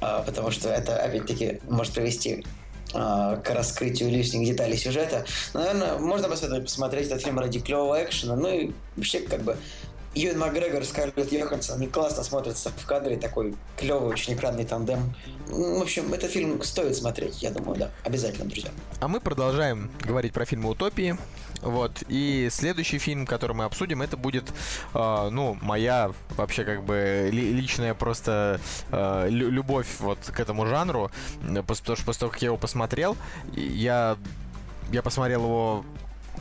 uh, потому что это, опять-таки, может привести uh, к раскрытию лишних деталей сюжета. Наверное, можно посмотреть этот фильм ради клевого экшена, ну и вообще, как бы, Юэн Макгрегор, Скарлетт Йоханссон, они классно смотрятся в кадре, такой клевый, очень экранный тандем. В общем, этот фильм стоит смотреть, я думаю, да, обязательно, друзья. А мы продолжаем говорить про фильмы «Утопии». Вот, и следующий фильм, который мы обсудим, это будет, э, ну, моя вообще как бы ли, личная просто э, любовь вот к этому жанру, потому что после того, как я его посмотрел, я, я посмотрел его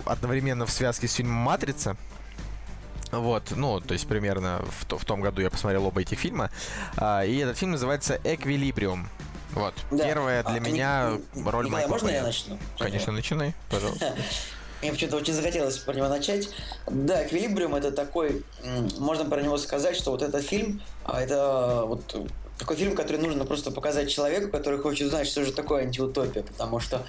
одновременно в связке с фильмом «Матрица», вот, ну, то есть примерно в, в том году я посмотрел оба этих фильма. А, и этот фильм называется «Эквилибриум». Вот. Да. Первая для а, меня не, роль Николай, Майкла можно я начну? Конечно, начинай, пожалуйста. Мне почему-то очень захотелось про него начать. Да, «Эквилибриум» — это такой... Можно про него сказать, что вот этот фильм, а, это вот такой фильм, который нужно просто показать человеку, который хочет узнать, что же такое антиутопия, потому что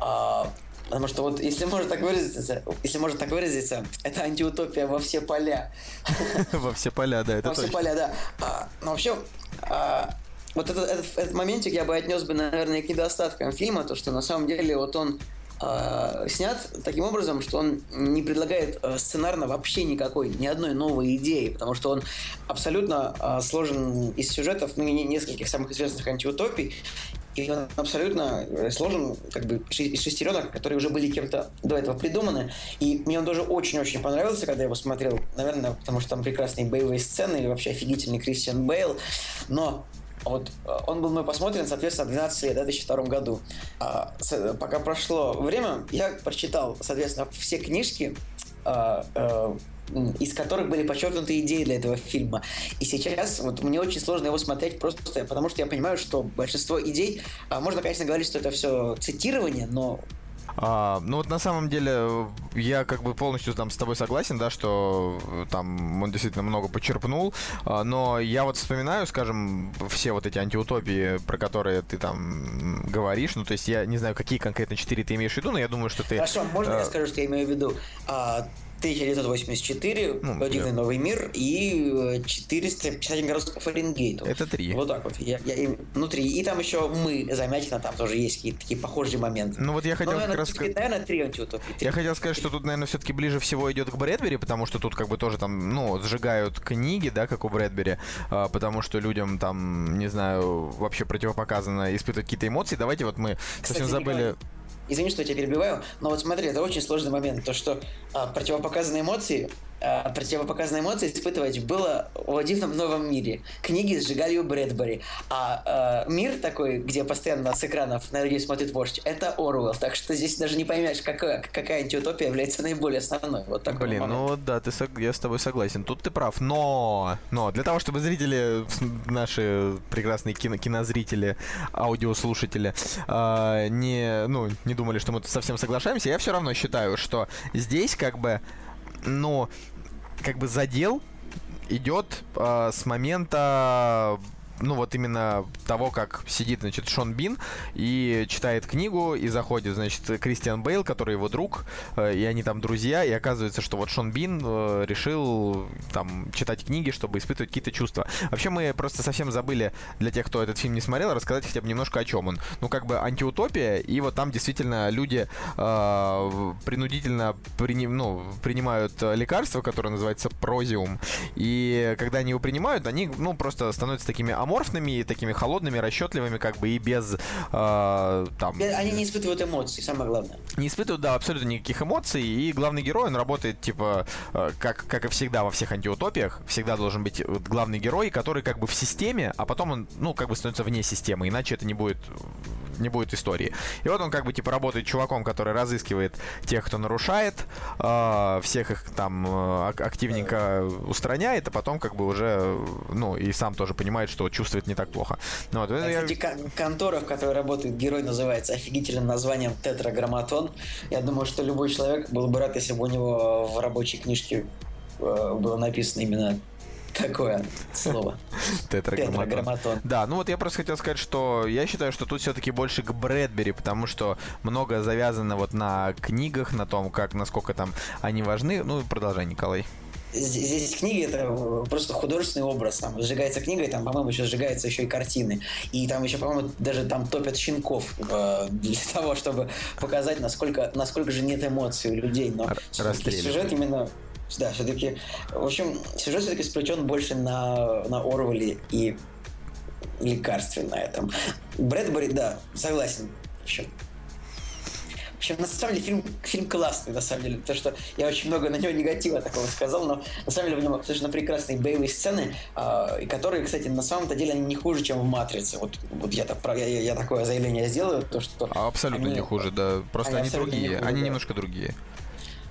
а, Потому что вот, если можно так выразиться, если можно так выразиться, это антиутопия во все поля. Во все поля, да, это Во все поля, да. А, но вообще, а, вот этот, этот, этот моментик я бы отнес бы, наверное, к недостаткам фильма, то, что на самом деле вот он э, снят таким образом, что он не предлагает э, сценарно вообще никакой, ни одной новой идеи, потому что он абсолютно э, сложен из сюжетов ну, нескольких самых известных антиутопий, и он абсолютно сложен как бы из шестеренок, которые уже были кем-то до этого придуманы. И мне он тоже очень-очень понравился, когда я его смотрел. Наверное, потому что там прекрасные боевые сцены и вообще офигительный Кристиан Бейл. Но вот э, он был мной посмотрен, соответственно, 12 лет, да, в 2002 году. А, с, пока прошло время, я прочитал, соответственно, все книжки а, а, из которых были подчеркнуты идеи для этого фильма. И сейчас вот мне очень сложно его смотреть просто потому, что я понимаю, что большинство идей, а можно, конечно, говорить, что это все цитирование, но А, ну вот на самом деле я как бы полностью там с тобой согласен, да, что э, там он действительно много почерпнул, а, но я вот вспоминаю, скажем, все вот эти антиутопии, про которые ты там говоришь, ну то есть я не знаю, какие конкретно четыре ты имеешь в виду, но я думаю, что ты... Хорошо, можно э, я скажу, что я имею в виду? А, 1984, Ну, Дивный да. новый мир и э, 451 градус по Фаренгейту. Это три. Вот так вот. Я, я им- внутри. И там еще мы, Замятина, там тоже есть какие-то такие похожие моменты. Ну вот я хотел как наверное, раз... теперь, наверное, три антиутопии. Три. Я хотел сказать, что тут, наверное, все-таки ближе всего идет к Брэдбери, потому что тут как бы тоже там, ну, сжигают книги, да, как у Брэдбери, а, потому что людям там, не знаю, вообще противопоказано испытывать какие-то эмоции. Давайте вот мы совсем Кстати, забыли... Николай, Извини, что я тебя перебиваю, но вот смотри, это очень сложный момент. То, что а, противопоказанные эмоции, а, противопоказанные эмоции испытывать было в дивном новом мире. Книги сжигали у Брэдбери. А, а, мир такой, где постоянно с экранов на людей смотрит вождь, это Оруэлл. Так что здесь даже не поймешь, какая, какая антиутопия является наиболее основной. Вот такой Блин, момент. ну да, ты я с тобой согласен. Тут ты прав. Но, но для того, чтобы зрители, наши прекрасные кино, кинозрители, аудиослушатели, а, не, ну, не думали, что мы тут совсем соглашаемся, я все равно считаю, что здесь как бы, ну, как бы задел идет а, с момента ну вот именно того, как сидит, значит, Шон Бин и читает книгу, и заходит, значит, Кристиан Бейл, который его друг, э, и они там друзья, и оказывается, что вот Шон Бин э, решил там читать книги, чтобы испытывать какие-то чувства. Вообще мы просто совсем забыли, для тех, кто этот фильм не смотрел, рассказать хотя бы немножко о чем он. Ну, как бы антиутопия, и вот там действительно люди э, принудительно прини- ну, принимают э, лекарство, которое называется прозиум, и когда они его принимают, они, ну, просто становятся такими аморфными, такими холодными, расчетливыми, как бы и без э, там Они не испытывают эмоций, самое главное. не испытывают, да, абсолютно никаких эмоций, и главный герой, он работает, типа, э, как, как и всегда во всех антиутопиях, всегда должен быть вот главный герой, который как бы в системе, а потом он, ну, как бы становится вне системы, иначе это не будет не будет истории. И вот он как бы типа работает чуваком, который разыскивает тех, кто нарушает, э, всех их там э, ак- активненько устраняет, а потом как бы уже, ну, и сам тоже понимает, что чувствует не так плохо. Ну, вот, это я- контора, в которой работает герой, называется офигительным названием Тетраграмматон. Я думаю, что любой человек был бы рад, если бы у него в рабочей книжке э, было написано именно такое слово. Тетраграмматон. Тетраграмматон. Да, ну вот я просто хотел сказать, что я считаю, что тут все-таки больше к Брэдбери, потому что много завязано вот на книгах, на том, как, насколько там они важны. Ну, продолжай, Николай. Здесь, книги это просто художественный образ. Там сжигается книга, и там, по-моему, еще сжигаются еще и картины. И там еще, по-моему, даже там топят щенков э, для того, чтобы показать, насколько, насколько же нет эмоций у людей. Но сюжет именно да, все-таки, в общем, сюжет все-таки сплетен больше на, на Орвеле и лекарстве на этом. Брэдбери, да, согласен. В общем, в общем, на самом деле фильм, фильм классный, на самом деле, потому что я очень много на него негатива такого сказал, но на самом деле в нем совершенно прекрасные боевые сцены, и которые, кстати, на самом-то деле они не хуже, чем в «Матрице». Вот, вот я, так, я, я- такое заявление сделаю, то что... А абсолютно они- не хуже, да. Просто они они, абсолютно не другие. хуже, они да. немножко другие.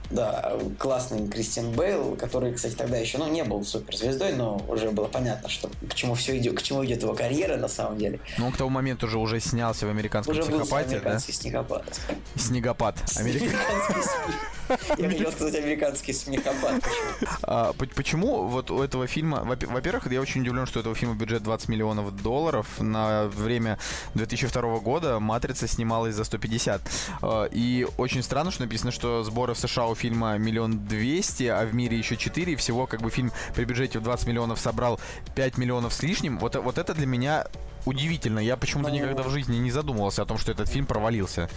Да, классный Кристиан Бейл, который, кстати, тогда еще ну, не был суперзвездой, но уже было понятно, что к чему все идет, к чему идет его карьера на самом деле. Ну, он к тому моменту уже уже снялся в американском Уже был психопате, да? американский снегопад. Снегопад. Америка- Американский. Я хотел сказать американский почему-то. А, по- почему вот у этого фильма... во- Во-первых, я очень удивлен, что у этого фильма бюджет 20 миллионов долларов. На время 2002 года «Матрица» снималась за 150. А, И очень странно, что написано, что сборы в США у фильма миллион двести, а в мире еще 4. И всего как бы фильм при бюджете в 20 миллионов собрал 5 миллионов с лишним. Вот, вот это для меня удивительно. Я почему-то Ну. никогда в жизни не задумывался о том, что этот фильм провалился.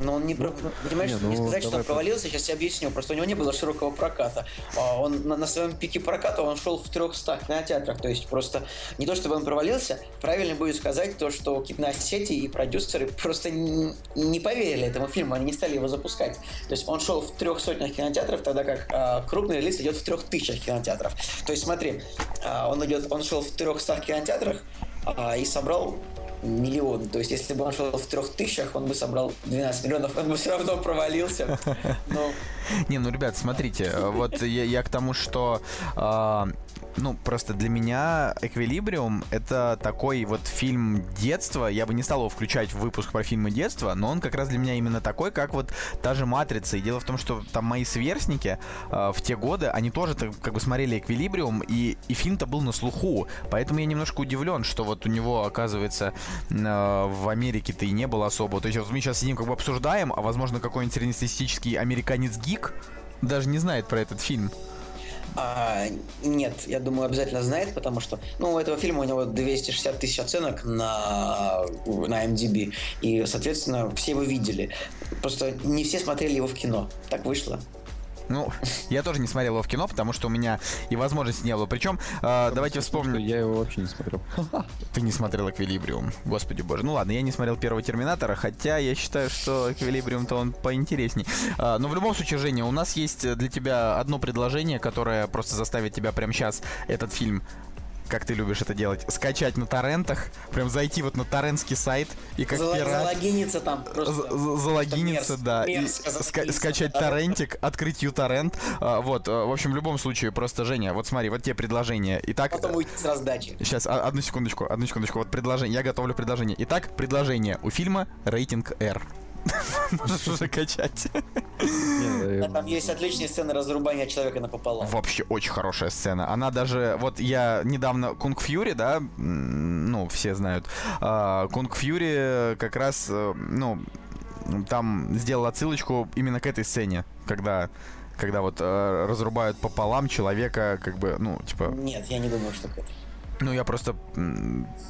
Но он не... про- Понимаешь, не, не ну, сказать, что он провалился, сейчас я объясню. Просто у него не было широкого проката. А Он на, на своем пике проката он шел в 300 кинотеатрах. То есть просто не то, чтобы он провалился, правильно будет сказать то, что киносети и продюсеры просто не, не поверили этому фильму, они не стали его запускать. То есть он шел в трех сотнях кинотеатров, тогда как а, крупный релиз идет в трех тысячах кинотеатров. То есть смотри, а, он идет, он шел в 300 кинотеатрах и собрал миллион. То есть, если бы он шел в трех тысячах, он бы собрал 12 миллионов, он бы все равно провалился. Но Не, ну, ребят, смотрите, э, вот я, я к тому, что а, ну, просто для меня «Эквилибриум» — это такой вот фильм детства. Я бы не стал его включать в выпуск про фильмы детства, но он как раз для меня именно такой, как вот та же «Матрица». И дело в том, что там мои сверстники э, в те годы, они тоже как бы смотрели «Эквилибриум», и, и фильм-то был на слуху. Поэтому я немножко удивлен, что вот у него, оказывается, э, в Америке-то и не было особо. То есть вот мы сейчас сидим как бы обсуждаем, а возможно какой-нибудь среднестатистический американец-гик даже не знает про этот фильм. А, нет, я думаю, обязательно знает, потому что, ну, у этого фильма у него 260 тысяч оценок на, на MDB, и, соответственно, все его видели. Просто не все смотрели его в кино. Так вышло. Ну, я тоже не смотрел его в кино, потому что у меня и возможности не было. Причем, э, давайте вспомним... Я его вообще не смотрел. Ты не смотрел «Эквилибриум», господи боже. Ну ладно, я не смотрел первого «Терминатора», хотя я считаю, что «Эквилибриум»-то он поинтересней. А, но в любом случае, Женя, у нас есть для тебя одно предложение, которое просто заставит тебя прямо сейчас этот фильм как ты любишь это делать, скачать на торрентах, прям зайти вот на торрентский сайт и как Зал- пират... Залогиниться там просто. Залогиниться, мерз- да, и мерзко ска- скачать да. торрентик, открыть ЮТоррент. А, Вот, а, в общем, в любом случае, просто, Женя, вот смотри, вот тебе предложение. Итак, Потом уйти с раздачи. Сейчас, а- одну секундочку, одну секундочку. Вот предложение. Я готовлю предложение. Итак, предложение. У фильма рейтинг R. Можешь уже качать. Там есть отличные сцены разрубания человека напополам. Вообще очень хорошая сцена. Она даже... Вот я недавно... Кунг Фьюри, да? Ну, все знают. А, Кунг Фьюри как раз, э, ну, там сделал отсылочку именно к этой сцене, когда когда вот э, разрубают пополам человека, как бы, ну, типа, Нет, я не думаю, что это. Ну, я просто,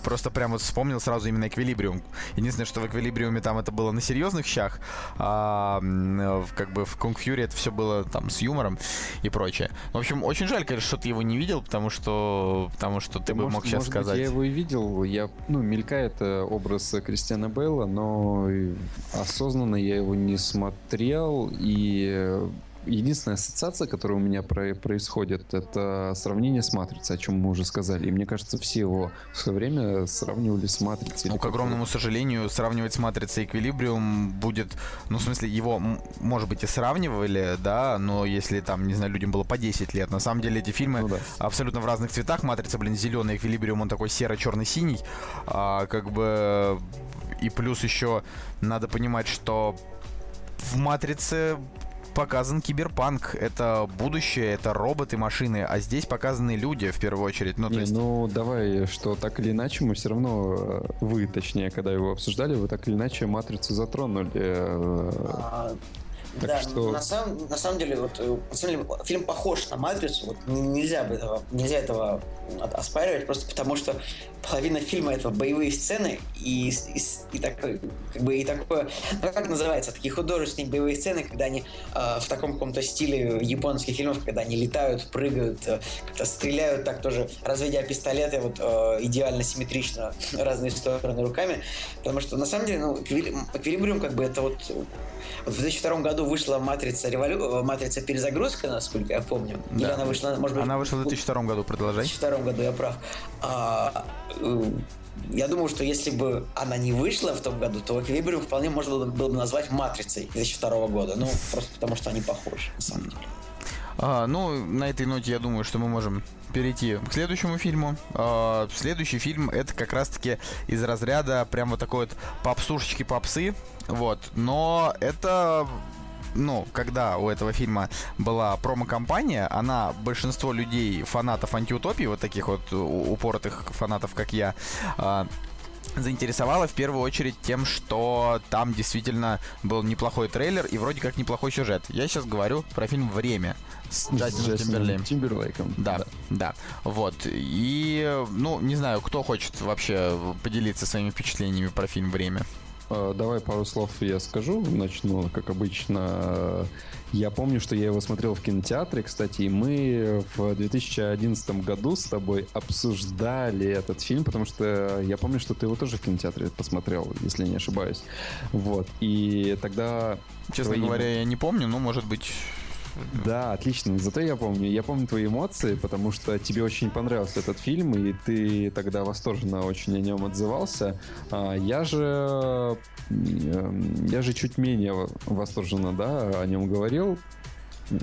просто прям вот вспомнил сразу именно эквилибриум. Единственное, что в эквилибриуме там это было на серьезных щах, а э, как бы в Кунг Фьюри это все было там с юмором и прочее. В общем, очень жаль, конечно, что ты его не видел, потому что, потому что ты бы может- мог сейчас может быть, сказать. я его и видел, я, ну, мелькает э, образ Кристиана Бейла, но и осознанно я его не смотрел, и э, единственная ассоциация, которая у меня про- происходит, это сравнение с Матрицей, о чем мы уже сказали. И мне кажется, все его в свое время сравнивали с Матрицей. Ну, к огромному сожалению, сравнивать с матрицей Эквилибриум будет, ну, в смысле, его, может быть, и сравнивали, да, но если там, не знаю, людям было по 10 лет, на самом деле эти фильмы Ну да. абсолютно в разных цветах. Матрица, блин, зеленый, Эквилибриум, он такой серо-черно-синий, а, как бы, и плюс еще надо понимать, что в Матрице показан киберпанк. Это будущее, это роботы, машины, а здесь показаны люди в первую очередь. Ну, то Не, есть... ну давай, что так или иначе мы все равно, э, вы точнее, когда его обсуждали, вы так или иначе матрицу затронули. э, А, Так да, что- на, самом, на самом деле, вот, на самом деле, фильм похож на Матрицу, вот, нельзя, этого, нельзя этого оспаривать, просто потому что половина фильма это боевые сцены и, и, и такой, как бы, и такое, ну как называется, такие художественные боевые сцены, когда они э, в таком каком-то стиле японских фильмов, когда они летают, прыгают, э, как-то стреляют так тоже, разведя пистолеты вот э, идеально симметрично в разные стороны руками, потому что на самом деле, ну, Эквили- Эквилибриум как бы это вот в 2002 году вышла «Матрица, револю... э, «Матрица перезагрузка», насколько я помню. Или Да. она вышла, может быть... Она вышла в 2002 году, В продолжай. 2002 году, я прав. А, я думаю, что если бы она не вышла в том году, то «Эквилибриум» вполне можно было, было бы назвать «Матрицей» 2002 года. Ну, просто потому что они похожи, на самом деле. А, ну, на этой ноте я думаю, что мы можем перейти к следующему фильму. А, следующий фильм это как раз-таки из разряда прям вот такой вот попсушечки попсы. Вот. Но это ну, когда у этого фильма была промо-компания, она большинство людей, фанатов антиутопии, вот таких вот упоротых фанатов, как я, а, заинтересовала в первую очередь тем, что там действительно был неплохой трейлер и вроде как неплохой сюжет. Я сейчас говорю про фильм «Время» с Джастином Тимберлейм. Тимберлейком. Да, да, вот. И, ну, не знаю, кто хочет вообще поделиться своими впечатлениями про фильм «Время». Э, Давай пару слов я скажу. Начну, как обычно. Я помню, что я его смотрел в кинотеатре, кстати, и мы в 2011 году с тобой обсуждали этот фильм, потому что я помню, что ты его тоже в кинотеатре посмотрел, если не ошибаюсь. Вот. И тогда... Честно говоря, я не помню, но, может быть... Да, отлично. Зато я помню. Я помню твои эмоции, потому что тебе очень понравился этот фильм, и ты тогда восторженно очень о нем отзывался. А я же... м, Я же чуть менее восторженно, да, о нем говорил.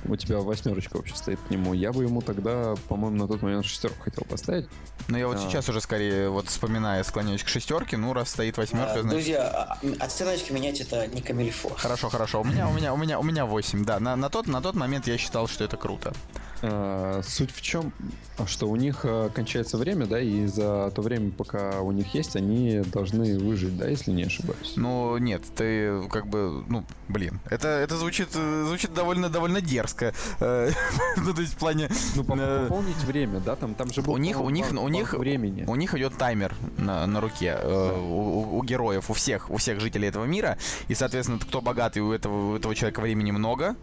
У тебя восьмерочка вообще стоит к нему. Я бы ему тогда, по-моему, на тот момент шестерку хотел поставить. Но я вот а. сейчас уже скорее, вот вспоминая, склоняюсь к шестерке, ну, раз стоит восьмерка, а, значит... Друзья, а, оценочки менять это не камильфо. Хорошо, хорошо. У меня, у меня, у меня, у меня 8, да. На, на, тот, на тот момент я считал, что это круто. А, суть в чем, что у них а, кончается время, да, и за то время, пока у них есть, они должны выжить, да, если не ошибаюсь. Ну, нет, ты как бы, ну, блин, это, это звучит, звучит довольно, довольно дерзко. Э, ну, то есть в плане... Ну, э, пополнить время, да, там, там же был у них, у них, у них, времени. У них идет таймер на, на руке э, у, у героев, у всех, у всех жителей этого мира, и, соответственно, кто богатый, у этого, у этого человека времени много.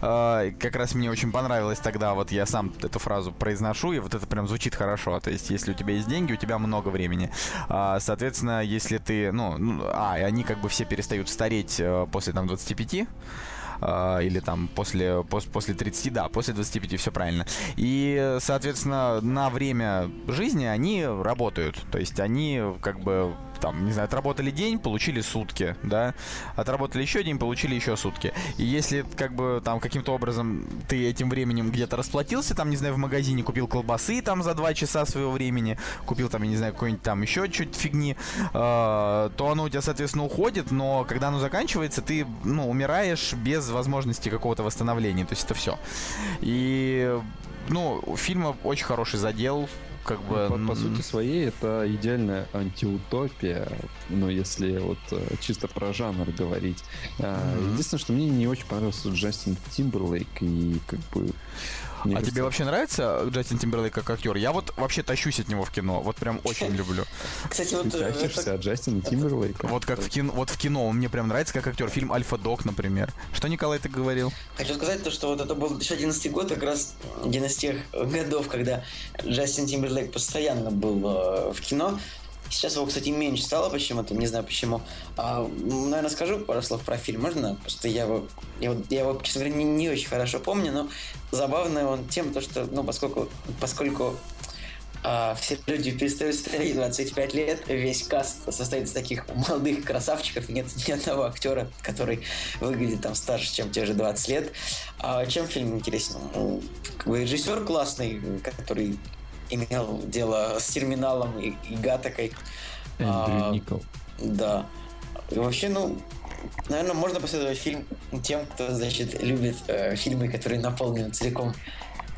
Как раз мне очень понравилось тогда вот я сам эту фразу произношу, и вот это прям звучит хорошо. То есть, если у тебя есть деньги, у тебя много времени. А, соответственно, если ты, ну, ну, а, и они как бы все перестают стареть э, после там 25, а, или там после, после, после 30, да, после 25, все правильно. И, соответственно, на время жизни они работают. То есть они как бы там, не знаю, отработали день, получили сутки, да, отработали еще день, получили еще сутки. И если, как бы, там, каким-то образом ты этим временем где-то расплатился, там, не знаю, в магазине купил колбасы там за два часа своего времени, купил там, я не знаю, какой-нибудь там еще чуть фигни, э, то оно у тебя, соответственно, уходит, но когда оно заканчивается, ты, ну, умираешь без возможности какого-то восстановления, то есть это все. И ну, у фильма очень хороший задел, как бы... По, по сути своей это идеальная антиутопия, ну, если вот э, чисто про жанр говорить. Mm-hmm. Единственное, что мне не очень понравился Джастин Тимберлейк, и как бы мне а кажется... тебе вообще нравится Джастин Тимберлейк как актер? Я вот вообще тащусь от него в кино. Вот прям очень люблю. Кстати, вот... Ты э, тащишься от Джастина Тимберлейка? Вот как в кино, вот в кино он мне прям нравится как актер. Фильм «Альфа Док», например. Что, Николай, ты говорил? Хочу сказать то, что вот это был 2011 год, как раз один из тех годов, когда Джастин Тимберлейк постоянно был э, в кино. Сейчас его, кстати, меньше стало почему-то, не знаю почему. А, наверное, скажу пару слов про фильм, можно? Просто я его, я, я его честно говоря, не, не очень хорошо помню, но забавный он тем, то, что, ну, поскольку, поскольку а, все люди перестают стареть 25 лет, весь каст состоит из таких молодых красавчиков, нет ни одного актера, который выглядит там старше, чем те же 20 лет. А чем фильм интересен? Ну, как бы режиссер классный, который имел дело с терминалом и, и гатокой. Эндрю а, Никол. Да. И вообще, ну, наверное, можно посоветовать фильм тем, кто, значит, любит э, фильмы, которые наполнены целиком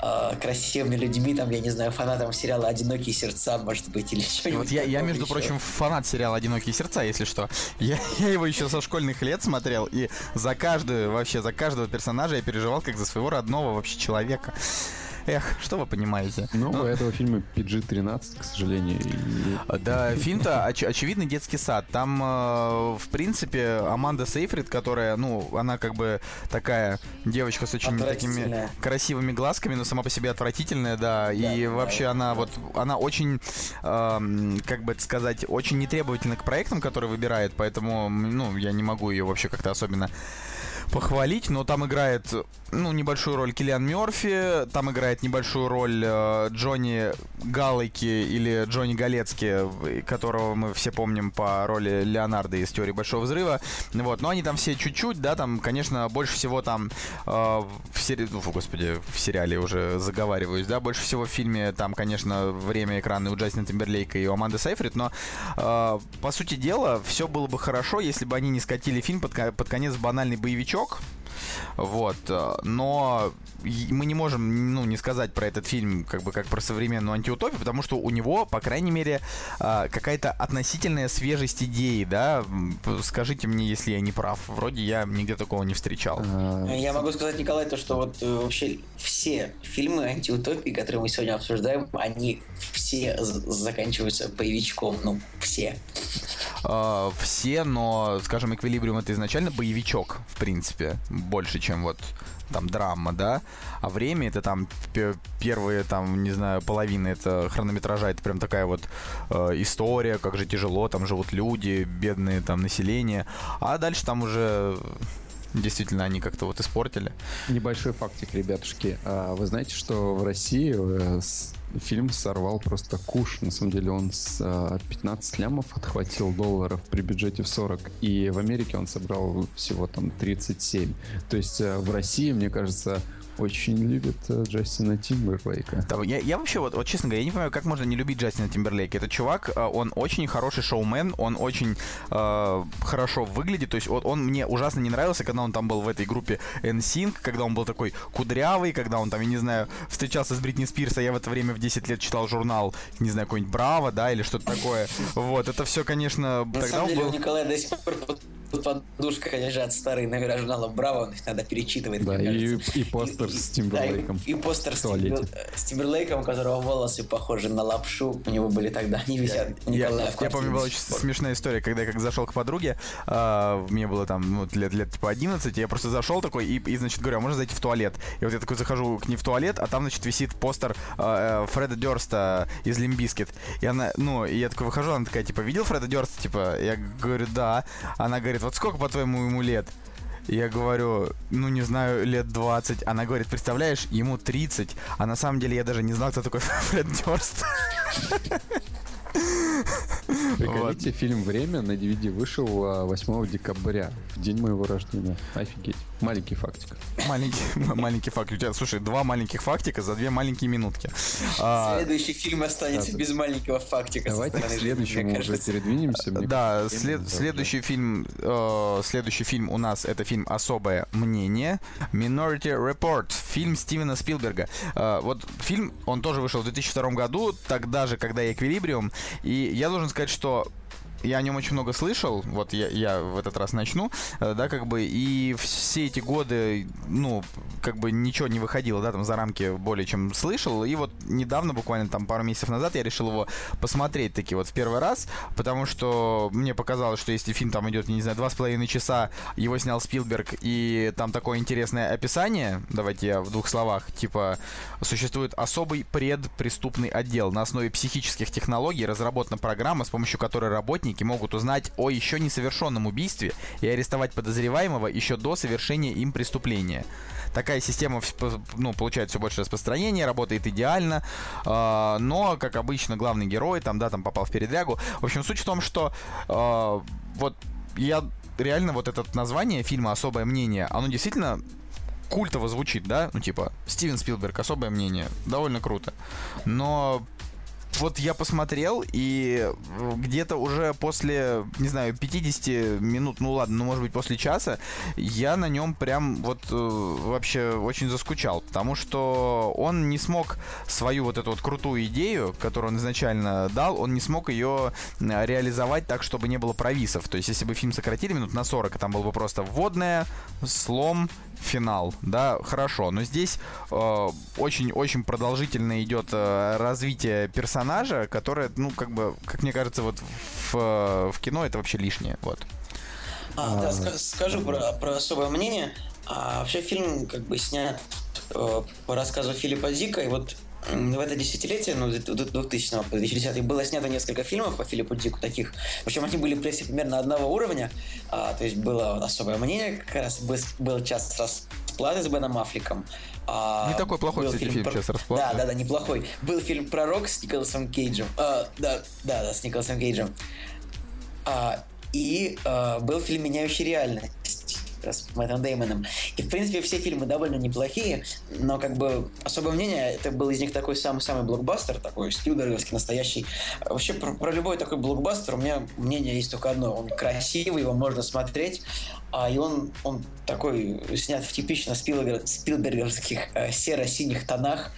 э, красивыми людьми, там, я не знаю, фанатом сериала «Одинокие сердца», может быть, или что-нибудь. Вот я, я, между еще. прочим, фанат сериала «Одинокие сердца», если что. Я, я его еще со школьных лет смотрел, и за каждую, вообще, за каждого персонажа я переживал как за своего родного вообще человека. Эх, что вы понимаете? Ну, ну у этого фильма PG-13, к сожалению. И... Да, фильм-то оч- очевидный детский сад. Там, э, в принципе, Аманда Сейфрид, которая, ну, она как бы такая девочка с очень такими красивыми глазками, но сама по себе отвратительная, да. да и да, вообще да, она да. вот, она очень, э, как бы это сказать, очень нетребовательна к проектам, которые выбирает, поэтому, ну, я не могу ее вообще как-то особенно похвалить, но там играет, ну, небольшую роль Киллиан Мерфи, там играет небольшую роль э, Джонни Галлайки или Джонни Галецки, которого мы все помним по роли Леонардо из «Теории Большого Взрыва». Вот, но они там все чуть-чуть, да, там, конечно, больше всего там э, в сериале, ну, господи, в сериале уже заговариваюсь, да, больше всего в фильме там, конечно, время экрана у Джастина Тимберлейка и у Аманды Сайфрид, но, э, по сути дела, все было бы хорошо, если бы они не скатили фильм под, под конец банальный боевичок, новичок, вот, э, но мы не можем, ну, не сказать про этот фильм, как бы, как про современную антиутопию, потому что у него, по крайней мере, э, какая-то относительная свежесть идеи, да, скажите мне, если я не прав, вроде я нигде такого не встречал. А, я могу сказать, Николай, то, что вот э, вообще все фильмы антиутопии, которые мы сегодня обсуждаем, они все заканчиваются боевичком, ну, все. Все, но, скажем, Эквилибриум это изначально боевичок, в принципе, больше, чем вот там драма, да, а время это там первые там, не знаю, половины это хронометража, это прям такая вот э, история, как же тяжело, там живут люди, бедные там население, а дальше там уже действительно они как-то вот испортили. Небольшой фактик, ребятушки. А вы знаете, что в России э, фильм сорвал просто куш. На самом деле он с 15 а, лямов отхватил долларов при бюджете в 40. И в Америке он собрал всего там 37. То есть э, в России, мне кажется, очень любит э, Джастина Тимберлейка. Да, я, я вообще, вот, вот честно говоря, я не понимаю, как можно не любить Джастина Тимберлейка. Этот чувак, э, он очень хороший шоумен, он очень э, хорошо выглядит. То есть вот, он мне ужасно не нравился, когда он там был в этой группе NSYNC, когда он был такой кудрявый, когда он там, я не знаю, встречался с Бритни Спирс, а я в это время в 10 лет читал журнал, не знаю, какой-нибудь Браво, да, или что-то такое. Вот, это все, конечно, На тогда самом деле, был... у Николая до сих пор Тут подушка лежат старые номера журнала Браво, он их надо перечитывать. Да, и, и постер и, с Тимберлейком. Да, и, и постер с, Тимбер, с Тимберлейком, у которого волосы похожи на лапшу. У него были тогда, они висят. Я, я, я помню, была очень смешная история, когда я как зашел к подруге, э, мне было там ну, лет, лет типа 11, я просто зашел такой и, и, значит, говорю, а можно зайти в туалет? И вот я такой захожу к ней в туалет, а там, значит, висит постер э, Фреда Дёрста из Limp Bizkit. И она, ну, и я такой выхожу, она такая, типа, видел Фреда Дёрста? Типа, я говорю, да. Она говорит, вот сколько, по-твоему, ему лет? Я говорю, ну не знаю, лет 20. Она говорит, представляешь, ему 30. А на самом деле я даже не знал, кто такой Фред Дёрст. Приколите, фильм «Время» на DVD вышел 8 а, декабря, в день моего рождения. Офигеть. Маленький фактик. Маленький, маленький фактик. У тебя, слушай, два маленьких фактика за две маленькие минутки. А, Следующий фильм останется без маленького фактика. Давайте к следующему уже передвинемся. Да, следующий фильм, э, следующий фильм у нас это фильм «Особое мнение». Minority Report. Фильм Стивена Спилберга. Э, вот фильм, он тоже вышел в 2002 году, тогда же, когда и «Эквилибриум». И я должен сказать, что я о нем очень много слышал, вот я, я в этот раз начну, э, да, как бы, и все эти годы, ну, как бы ничего не выходило, да, там за рамки более чем слышал, и вот недавно, буквально там пару месяцев назад, я решил его посмотреть таки вот в первый раз, потому что мне показалось, что если фильм там идет, не знаю, два с половиной часа, его снял Спилберг, и там такое интересное описание, давайте я в двух словах, типа, существует особый предпреступный отдел на основе психических технологий, разработана программа, с помощью которой работники сотрудники могут узнать о еще несовершенном убийстве и арестовать подозреваемого еще до совершения им преступления. Такая система ну, получает все больше распространения, работает идеально, э, но, как обычно, главный герой там, да, там попал в передрягу. В общем, суть в том, что э, вот я реально вот это название фильма «Особое мнение», оно действительно культово звучит, да? Ну, типа, Стивен Спилберг, особое мнение. Довольно круто. Но вот я посмотрел, и э, где-то уже после, не знаю, 50 минут, ну ладно, ну может быть после часа, я на нем прям вот э, вообще очень заскучал, потому что он не смог свою вот эту вот крутую идею, которую он изначально дал, он не смог ее реализовать так, чтобы не было провисов. То есть, если бы фильм сократили минут на 40, там было бы просто вводная, слом, финал, да, хорошо, но здесь очень-очень э, продолжительно идет э, развитие персонажа, которое, ну, как бы, как мне кажется, вот в, в кино это вообще лишнее, вот. А, да, ска- скажу про, про особое мнение. А, вообще фильм как бы снят по рассказу Филиппа Дика, и вот в это десятилетие, ну, 2000 по 2010 было снято несколько фильмов по Филиппу Дику таких. Причем они были все примерно одного уровня. А, то есть было особое мнение, как раз был, был час расплаты с Беном Аффлеком. А, не такой плохой, кстати, фильм, фильм про... «Час расплаты». Да, да, да, неплохой. Был фильм «Пророк» с Николасом Кейджем. А, да, да, да, с Николасом Кейджем. А, и а, был фильм «Меняющий реальность» с Мэттом Деймоном. И, в принципе, все фильмы довольно неплохие, но, как бы, особое мнение, это был из них такой самый-самый блокбастер, такой Спилберговский, настоящий. Вообще, про, про любой такой блокбастер у меня мнение есть только одно. Он красивый, его можно смотреть, а, и он, он такой снят в типично Спилберг, спилберговских э, серо-синих тонах,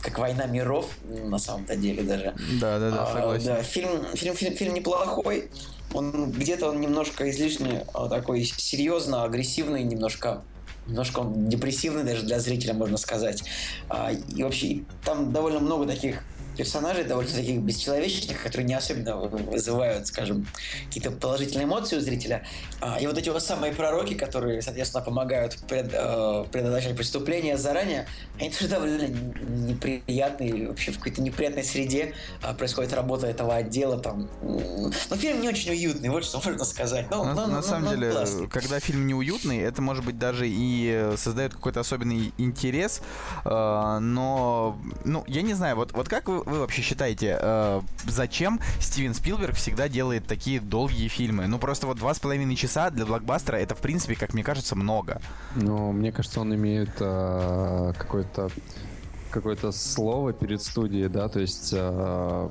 как война миров, на самом-то деле даже. Да, да, да, согласен. А, да, фильм, фильм, фильм, фильм неплохой он где-то он немножко излишне а, такой серьезно, агрессивный, немножко немножко он депрессивный даже для зрителя, можно сказать. А, и вообще там довольно много таких персонажей довольно таких бесчеловечных, которые не особенно вызывают, скажем, какие-то положительные эмоции у зрителя. А, и вот эти вот самые пророки, которые, соответственно, помогают пред, э, предотвращать преступления заранее, они тоже довольно неприятные, вообще в какой-то неприятной среде а, происходит работа этого отдела. Там. Но ну, фильм не очень уютный, вот что можно сказать. Ну, на, ну, на самом ну, деле, классный. когда фильм не уютный, это может быть даже и создает какой-то особенный интерес, э, но, ну, я не знаю, вот, вот как вы, вы вообще считаете, э, зачем Стивен Спилберг всегда делает такие долгие фильмы? Ну, просто вот два с половиной часа для блокбастера это, в принципе, как мне кажется, много. Ну, мне кажется, он имеет э, какой-то какое-то слово перед студией, да, то есть э,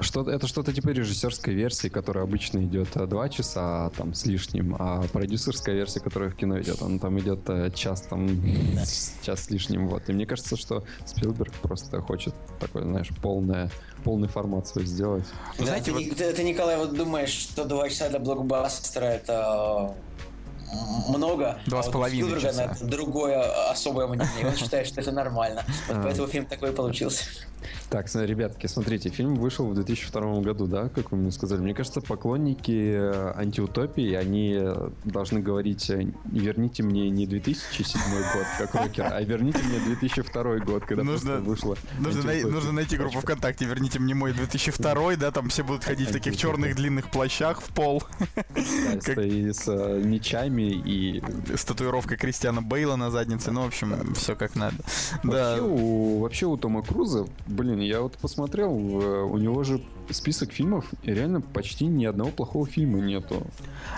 что это что-то типа режиссерской версии, которая обычно идет э, два часа там с лишним, а продюсерская версия, которая в кино идет, она там идет э, час там час с лишним, вот. И мне кажется, что Спилберг просто хочет такой, знаешь, полное полный формат свой сделать. Да, Знаете, ты, вот... ты, ты, Николай, вот думаешь, что два часа для блокбастера это много. Два а с половиной часа. Другое особое мнение. Он считает, что это нормально. Вот а. поэтому фильм такой получился. Так, ребятки, смотрите, фильм вышел в 2002 году, да, как вы мне сказали. Мне кажется, поклонники э, антиутопии, они э, должны говорить, э, верните мне не 2007 год, как рокер, а верните мне 2002 год, когда нужно, вышло. Нужно, най- нужно найти группу ВКонтакте, верните мне мой 2002, да, там все будут ходить в таких черных длинных плащах в пол. Да, и с мечами и... С татуировкой Кристиана Бейла на заднице, ну, в общем, все как надо. Вообще, у, вообще у Тома Круза Блин, я вот посмотрел, у него же список фильмов, и реально почти ни одного плохого фильма нету.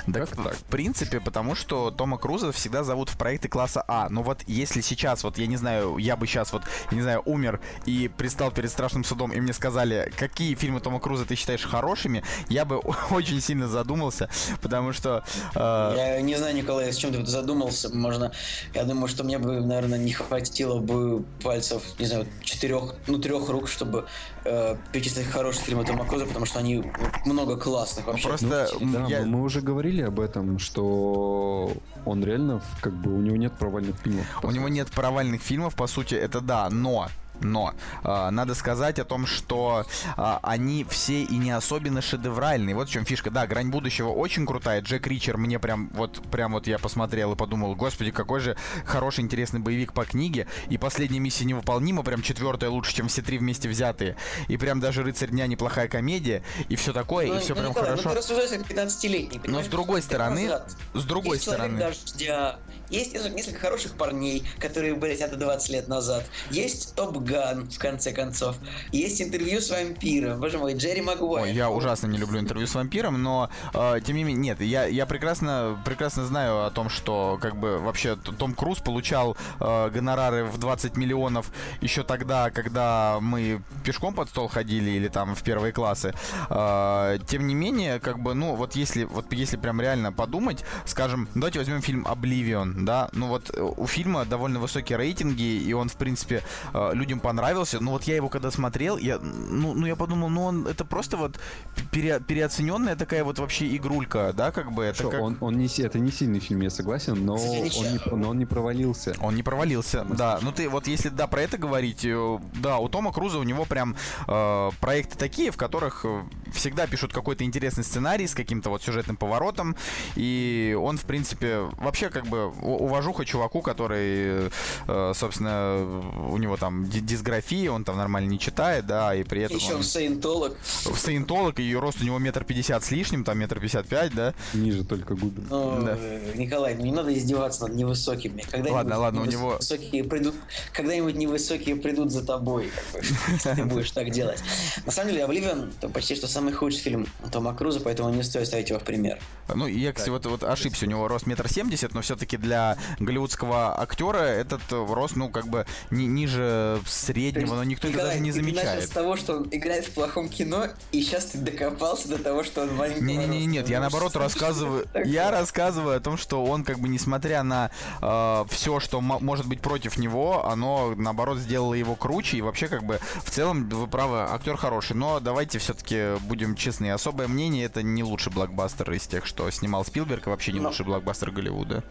Так, как так? В принципе, потому что Тома Круза всегда зовут в проекты класса А. Но вот если сейчас, вот я не знаю, я бы сейчас вот, я не знаю, умер и предстал перед страшным судом, и мне сказали, какие фильмы Тома Круза ты считаешь хорошими, я бы очень сильно задумался, потому что... Э... Я не знаю, Николай, с чем ты задумался. Можно, я думаю, что мне бы, наверное, не хватило бы пальцев, не знаю, четырех, ну, трех рук, чтобы э, перечислить хорошие фильмы Тома Круза, потому что они много классных вообще. Просто ну, да, я... мы уже говорили об этом, что он реально, как бы, у него нет провальных фильмов. У него нет провальных фильмов, по сути, это да, но но э, надо сказать о том, что э, они все и не особенно шедевральные. Вот в чем фишка. Да, грань будущего очень крутая. Джек Ричер мне прям вот прям вот я посмотрел и подумал, господи, какой же хороший, интересный боевик по книге. И последняя миссия невыполнима, прям четвертая лучше, чем все три вместе взятые. И прям даже рыцарь дня неплохая комедия. И все такое, ну, и все ну, прям Николай, хорошо. Ну, ты рассуждаешь как 15-летний. Но с другой стороны, с другой Есть стороны. Дождя, есть несколько хороших парней, которые были сняты 20 лет назад. Есть Топ Ган, в конце концов. Есть интервью с вампиром. Боже мой, Джерри Магуайр. Ой, я ужасно не люблю интервью с вампиром, но э, тем не менее, нет, я, я прекрасно, прекрасно знаю о том, что как бы вообще Том Круз получал э, гонорары в 20 миллионов еще тогда, когда мы пешком под стол ходили или там в первые классы. Э, тем не менее, как бы, ну, вот если, вот если прям реально подумать, скажем, давайте возьмем фильм «Обливион», да, ну вот э, у фильма довольно высокие рейтинги, и он, в принципе, э, людям понравился, но вот я его когда смотрел, я, ну, ну я подумал, ну он, это просто вот пере, переоцененная такая вот вообще игрулька, да, как бы, это Шо, как... Он, он не, это не сильный фильм, я согласен, но он не, но он не провалился. Он не провалился, да, ну ты, вот если, да, про это говорить, э, да, у Тома Круза у него прям э, проекты такие, в которых всегда пишут какой-то интересный сценарий с каким-то вот сюжетным поворотом, и он, в принципе, вообще как бы уважуха чуваку, который, э, собственно, у него там дисграфия, он там нормально не читает, да, и при этом... Еще он саентолог. Саентолог, и рост у него метр пятьдесят с лишним, там метр пятьдесят пять, да? Ниже только губы. Ну, да. Николай, ну не надо издеваться над невысокими. Когда ладно, ладно, у него... Высокие придут, когда-нибудь невысокие придут за тобой, ты будешь так делать. На самом деле, Обливион почти что самый худший фильм Тома Круза, поэтому не стоит ставить его в пример. Ну, я, кстати, вот, вот ошибся, у него рост метр семьдесят, но все-таки для голливудского актера этот рост, ну, как бы ни, ниже среднего, но никто Николай, это даже не замечает. Ты с того, что он играет в плохом кино, и сейчас ты докопался до того, что он маленький. Не-не-не, нет, я наоборот рассказываю, я рассказываю о том, что он, как бы, несмотря на э, все, что может быть против него, оно, наоборот, сделало его круче, и вообще, как бы, в целом, вы правы, актер хороший, но давайте все-таки будем честны, особое мнение, это не лучший блокбастер из тех, что снимал Спилберг, и вообще не но... лучший блокбастер Голливуда.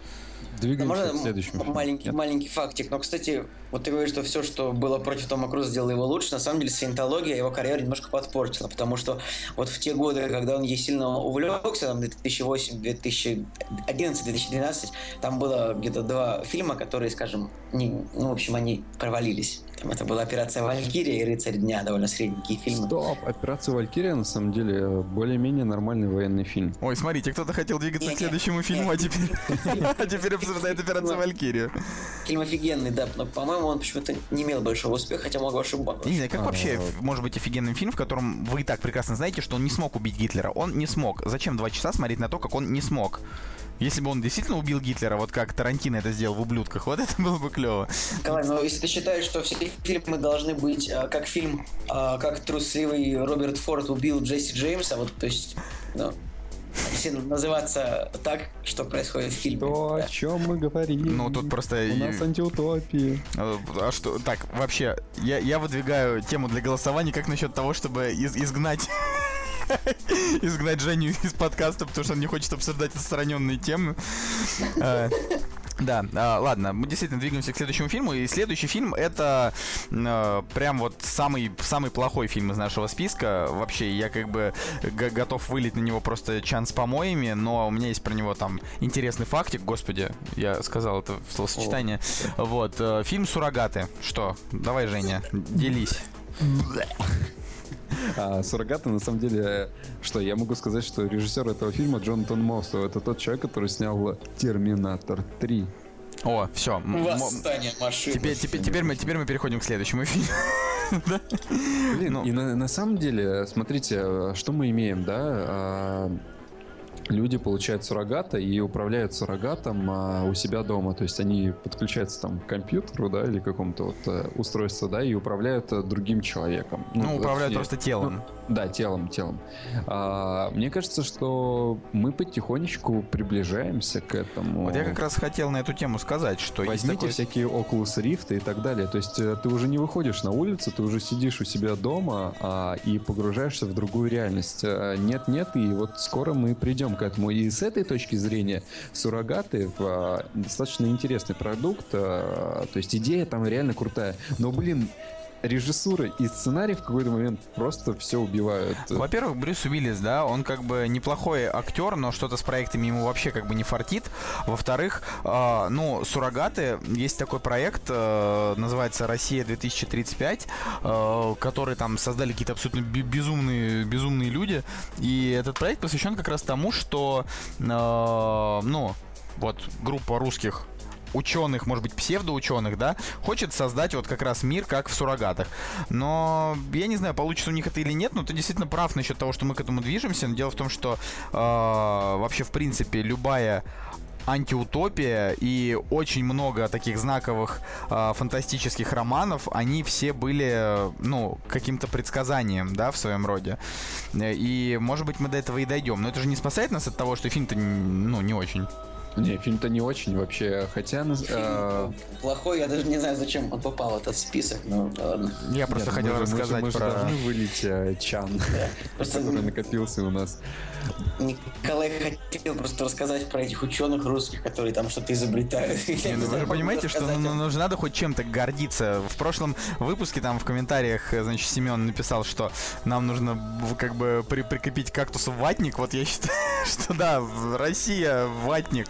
Двигаемся к следующему. Маленький, маленький фактик. Но, кстати, вот ты говоришь, что все, что было было против Тома Круза, сделало его лучше. На самом деле, саентология его карьеру немножко подпортила, потому что вот в те годы, когда он ей сильно увлекся, там 2008, 2011, 2012, там было где-то два фильма, которые, скажем, не, ну, в общем, они провалились. Там это была «Операция Валькирия» и «Рыцарь дня», довольно средненькие фильмы. Стоп! «Операция Валькирия» на самом деле более-менее нормальный военный фильм. Ой, смотрите, кто-то хотел двигаться к следующему фильму, а теперь а теперь обсуждает «Операцию Валькирия». Фильм офигенный, да, но, по-моему, он почему-то не имел большого успеха, хотя мог ошибаться. Не знаю, как вообще может быть офигенный фильм, в котором вы и так прекрасно знаете, что он не смог убить Гитлера. Он не смог. Зачем два часа смотреть на то, как он не смог? Если бы он действительно убил Гитлера, вот как Тарантино это сделал в «Ублюдках», вот это было бы клево. Николай, но если ты считаешь, что все фильмы должны быть а, как фильм, а, как трусливый Роберт Форд убил Джесси Джеймса, вот, то есть, ну, все называться так, что происходит в фильме. То, да. о чем мы говорим. Ну, тут просто... У нас антиутопии. А, а что... Так, вообще, я, я выдвигаю тему для голосования, как насчет того, чтобы из, изгнать изгнать Женю из подкаста, потому что он не хочет обсуждать отстраненные темы. А, да, а, ладно, мы действительно двигаемся к следующему фильму. И следующий фильм это э, прям вот самый, самый плохой фильм из нашего списка. Вообще, я как бы готов вылить на него просто чан с помоями, но у меня есть про него там интересный фактик. Господи, я сказал это в словосочетание. О. Вот, э, фильм «Суррогаты». Что? Давай, Женя, делись. А суррогаты, на самом деле, что я могу сказать, что режиссер этого фильма Джонатан Мостоу, это тот человек, который снял Терминатор 3. О, все. Восстание машин. Теперь, теперь, теперь, мы, теперь мы переходим к следующему фильму. Блин, ну. и на, на самом деле, смотрите, что мы имеем, да? А, люди получают суррогата и управляют суррогатом а, у себя дома. То есть они подключаются там к компьютеру, да, или какому-то вот э, устройству, да, и управляют э, другим человеком. Ну, ну управляют все, просто телом. Ну, да, телом, телом. А, мне кажется, что мы потихонечку приближаемся к этому. Вот я как раз хотел на эту тему сказать, что Возьмите такой... всякие Oculus Rift и так далее. То есть э, ты уже не выходишь на улицу, ты уже сидишь у себя дома а, и погружаешься в другую реальность. Нет-нет, и вот скоро мы придем к этому. И с этой точки зрения суррогаты а, достаточно интересный продукт. А, то есть идея там реально крутая. Но, блин, режиссура и сценарий в какой-то момент просто все убивают. Во-первых, Брюс Уиллис, да, он как бы неплохой актер, но что-то с проектами ему вообще как бы не фартит. Во-вторых, э, ну, суррогаты, есть такой проект, э, называется «Россия 2035», э, который там создали какие-то абсолютно безумные, безумные люди. И этот проект посвящен как раз тому, что, э, ну, вот группа русских ученых, может быть, псевдоученых, да, хочет создать вот как раз мир, как в суррогатах. Но я не знаю, получится у них это или нет, но ты действительно прав насчет того, что мы к этому движемся. Но дело в том, что э, вообще, в принципе, любая антиутопия и очень много таких знаковых э, фантастических романов, они все были, ну, каким-то предсказанием, да, в своем роде. И, может быть, мы до этого и дойдем. Но это же не спасает нас от того, что фильм-то, ну, не очень. Не, фильм-то не очень вообще, хотя... Э... Плохой, я даже не знаю, зачем он попал в этот список, но ладно. Я просто Нет, хотел мы рассказать мы же, мы про... должны вылить э, чан, который накопился у нас. Николай хотел просто рассказать про этих ученых русских, которые там что-то изобретают. Ну, вы же понимаете, что ну, ну, же надо хоть чем-то гордиться. В прошлом выпуске там в комментариях, значит, Семен написал, что нам нужно как бы при прикрепить кактус в ватник. Вот я считаю, что да, Россия ватник.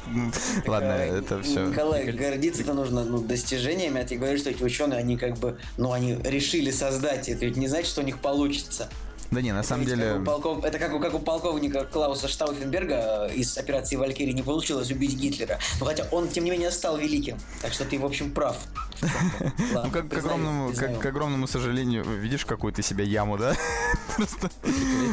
Ладно, это все. Николай, гордиться-то нужно ну, достижениями, а ты говоришь, что эти ученые, они как бы, ну, они решили создать это, ведь не значит, что у них получится. Да не, на это самом деле... Как полков... Это как у, как у полковника Клауса Штауфенберга из операции Валькирии не получилось убить Гитлера. Но хотя он, тем не менее, стал великим. Так что ты, в общем, прав. Ну, как, к, огромному, как, к огромному сожалению, видишь, какую ты себя яму, да? Просто...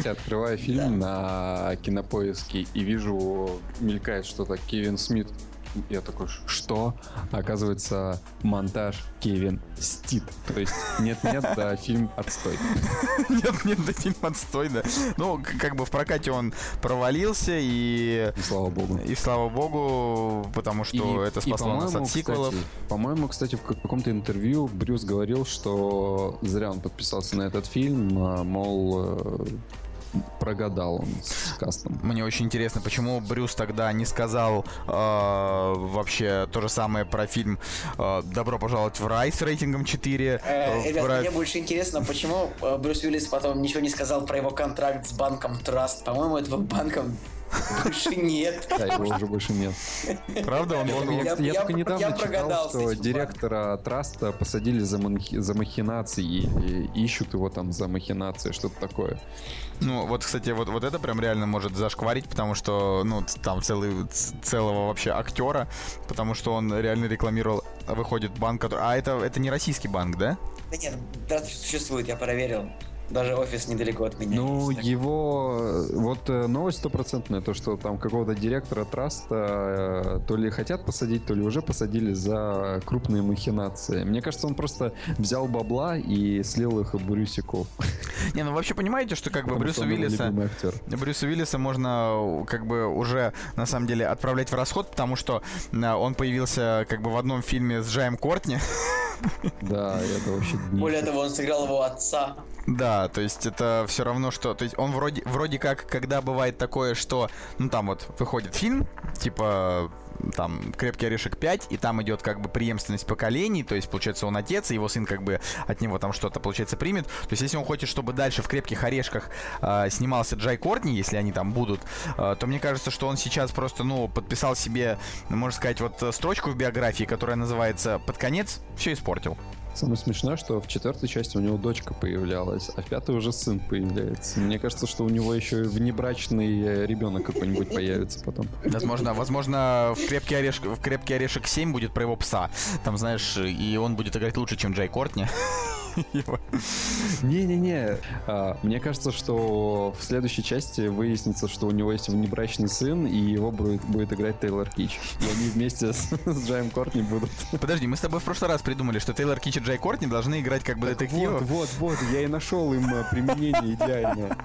Открываю фильм на кинопоиске и вижу, мелькает что-то Кевин Смит я такой, что? Оказывается, монтаж Кевин Стит. То есть нет-нет, да, фильм отстой. Нет-нет, да, фильм отстой, да. Ну, как бы в прокате он провалился, и... И слава богу. И слава богу, потому что и, это спасло нас от сиквелов. По-моему, кстати, в каком-то интервью Брюс говорил, что зря он подписался на этот фильм, а, мол, э, прогадал он с кастом. Мне очень интересно, почему Брюс тогда не сказал э, вообще то же самое про фильм э, «Добро пожаловать в рай» с рейтингом 4. Э, ребят, про... мне больше интересно, почему э, Брюс Уиллис потом ничего не сказал про его контракт с банком Траст. По-моему, этого банка больше нет. Да, его уже больше нет. Правда? Он, он, я, я, я только недавно я читал, что директора Траста посадили за, манхи, за махинации и, и ищут его там за махинации, что-то такое. Ну, вот, кстати, вот, вот это прям реально может зашкварить, потому что, ну, там целый, целого вообще актера, потому что он реально рекламировал, выходит банк, который... А это, это не российский банк, да? Да нет, да, существует, я проверил. Даже офис недалеко от меня. Ну, есть, его... Вот э, новость стопроцентная, то, что там какого-то директора траста э, то ли хотят посадить, то ли уже посадили за крупные махинации. Мне кажется, он просто взял бабла и слил их Брюсику. Не, ну вообще понимаете, что как бы Брюса Уиллиса... Брюса Уиллиса можно как бы уже на самом деле отправлять в расход, потому что э, он появился как бы в одном фильме с Джаем Кортни. Да, это вообще... Более того, он сыграл его отца. Да, то есть это все равно, что... То есть он вроде, вроде как, когда бывает такое, что... Ну там вот выходит фильм, типа там «Крепкий орешек 5», и там идет как бы преемственность поколений, то есть, получается, он отец, и его сын как бы от него там что-то, получается, примет. То есть, если он хочет, чтобы дальше в «Крепких орешках» э, снимался Джай Кортни, если они там будут, э, то мне кажется, что он сейчас просто, ну, подписал себе, можно сказать, вот строчку в биографии, которая называется «Под конец все испортил». Самое смешное, что в четвертой части у него дочка появлялась, а в пятой уже сын появляется. Мне кажется, что у него еще внебрачный э, ребенок какой-нибудь появится потом. Возможно, возможно, в крепкий орешек, в крепкий орешек 7 будет про его пса. Там, знаешь, и он будет играть лучше, чем Джей Кортни. Не-не-не. А, мне кажется, что в следующей части выяснится, что у него есть внебрачный сын, и его будет, будет играть Тейлор Кич. И они вместе с, с Джаем Кортни будут. Подожди, мы с тобой в прошлый раз придумали, что Тейлор Кич и Джай Кортни должны играть как бы детективов. Вот, вот, вот, я и нашел им э, применение идеальное.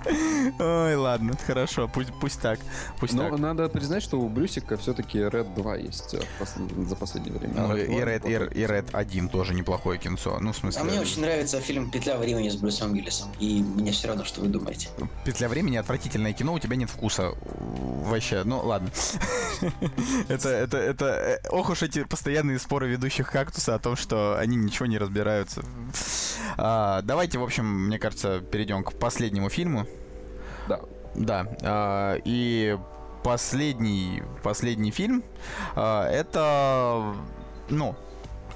Ой, ладно, хорошо, пусть, пусть так. Пусть Но так. надо признать, что у Брюсика все-таки Red 2 есть э, за последнее время. Ну, и, Red, и, и Red 1 тоже неплохое кинцо. Ну, в смысле... А мне очень нравится фильм «Петля времени» с Брюсом Уиллисом. И мне все равно, что вы думаете. «Петля времени» — отвратительное кино, у тебя нет вкуса. Вообще, ну ладно. это, это, это... Э, ох уж эти постоянные споры ведущих «Кактуса» о том, что они ничего не разбираются. А, давайте, в общем, мне кажется, перейдем к последнему фильму. Да. Да. А, и последний, последний фильм а, это, ну,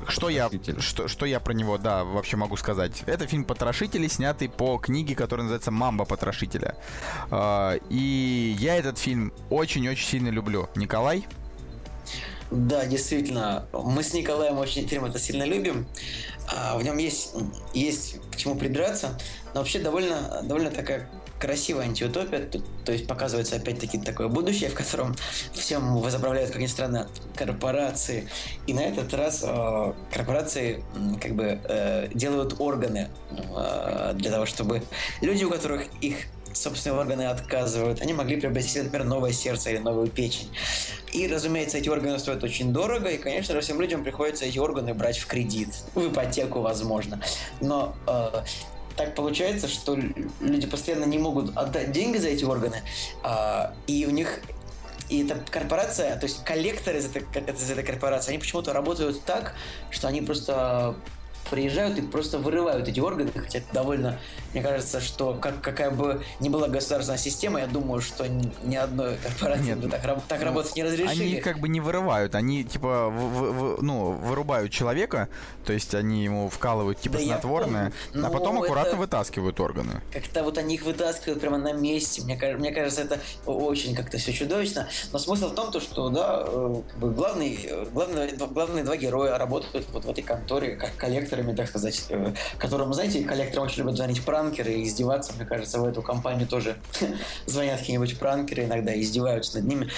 что я, что, что я про него, да, вообще могу сказать? Это фильм «Потрошители», снятый по книге, которая называется «Мамба Потрошителя». А, и я этот фильм очень-очень сильно люблю. Николай? Да, действительно. Мы с Николаем очень фильм это сильно любим. А, в нем есть, есть к чему придраться. Но вообще довольно, довольно такая красивая антиутопия, то, то есть показывается опять-таки такое будущее, в котором всем возобравляют, как ни странно, корпорации. И на этот раз э, корпорации как бы э, делают органы э, для того, чтобы люди, у которых их собственные органы отказывают, они могли приобрести, например, новое сердце или новую печень. И, разумеется, эти органы стоят очень дорого, и, конечно же, всем людям приходится эти органы брать в кредит, в ипотеку, возможно. Но э, так получается, что люди постоянно не могут отдать деньги за эти органы, а, и у них и эта корпорация, то есть коллекторы из этой, из этой корпорации, они почему-то работают так, что они просто приезжают и просто вырывают эти органы, хотя это довольно, мне кажется, что как, какая бы ни была государственная система, я думаю, что ни, одной корпорации Нет, бы так, так ну, работать не разрешили. Они как бы не вырывают, они типа в, в, ну, вырубают человека, то есть они ему вкалывают типа да снотворное, а потом аккуратно вытаскивают органы. Как-то вот они их вытаскивают прямо на месте, мне, мне кажется, это очень как-то все чудовищно, но смысл в том, то, что, да, э, главный, э, главный, главные два героя работают вот в этой конторе как коллекторы коллекторами, так сказать, э, которым, знаете, коллекторам очень любят звонить пранкеры и издеваться. Мне кажется, в эту компанию тоже звонят какие-нибудь пранкеры, иногда издеваются над ними.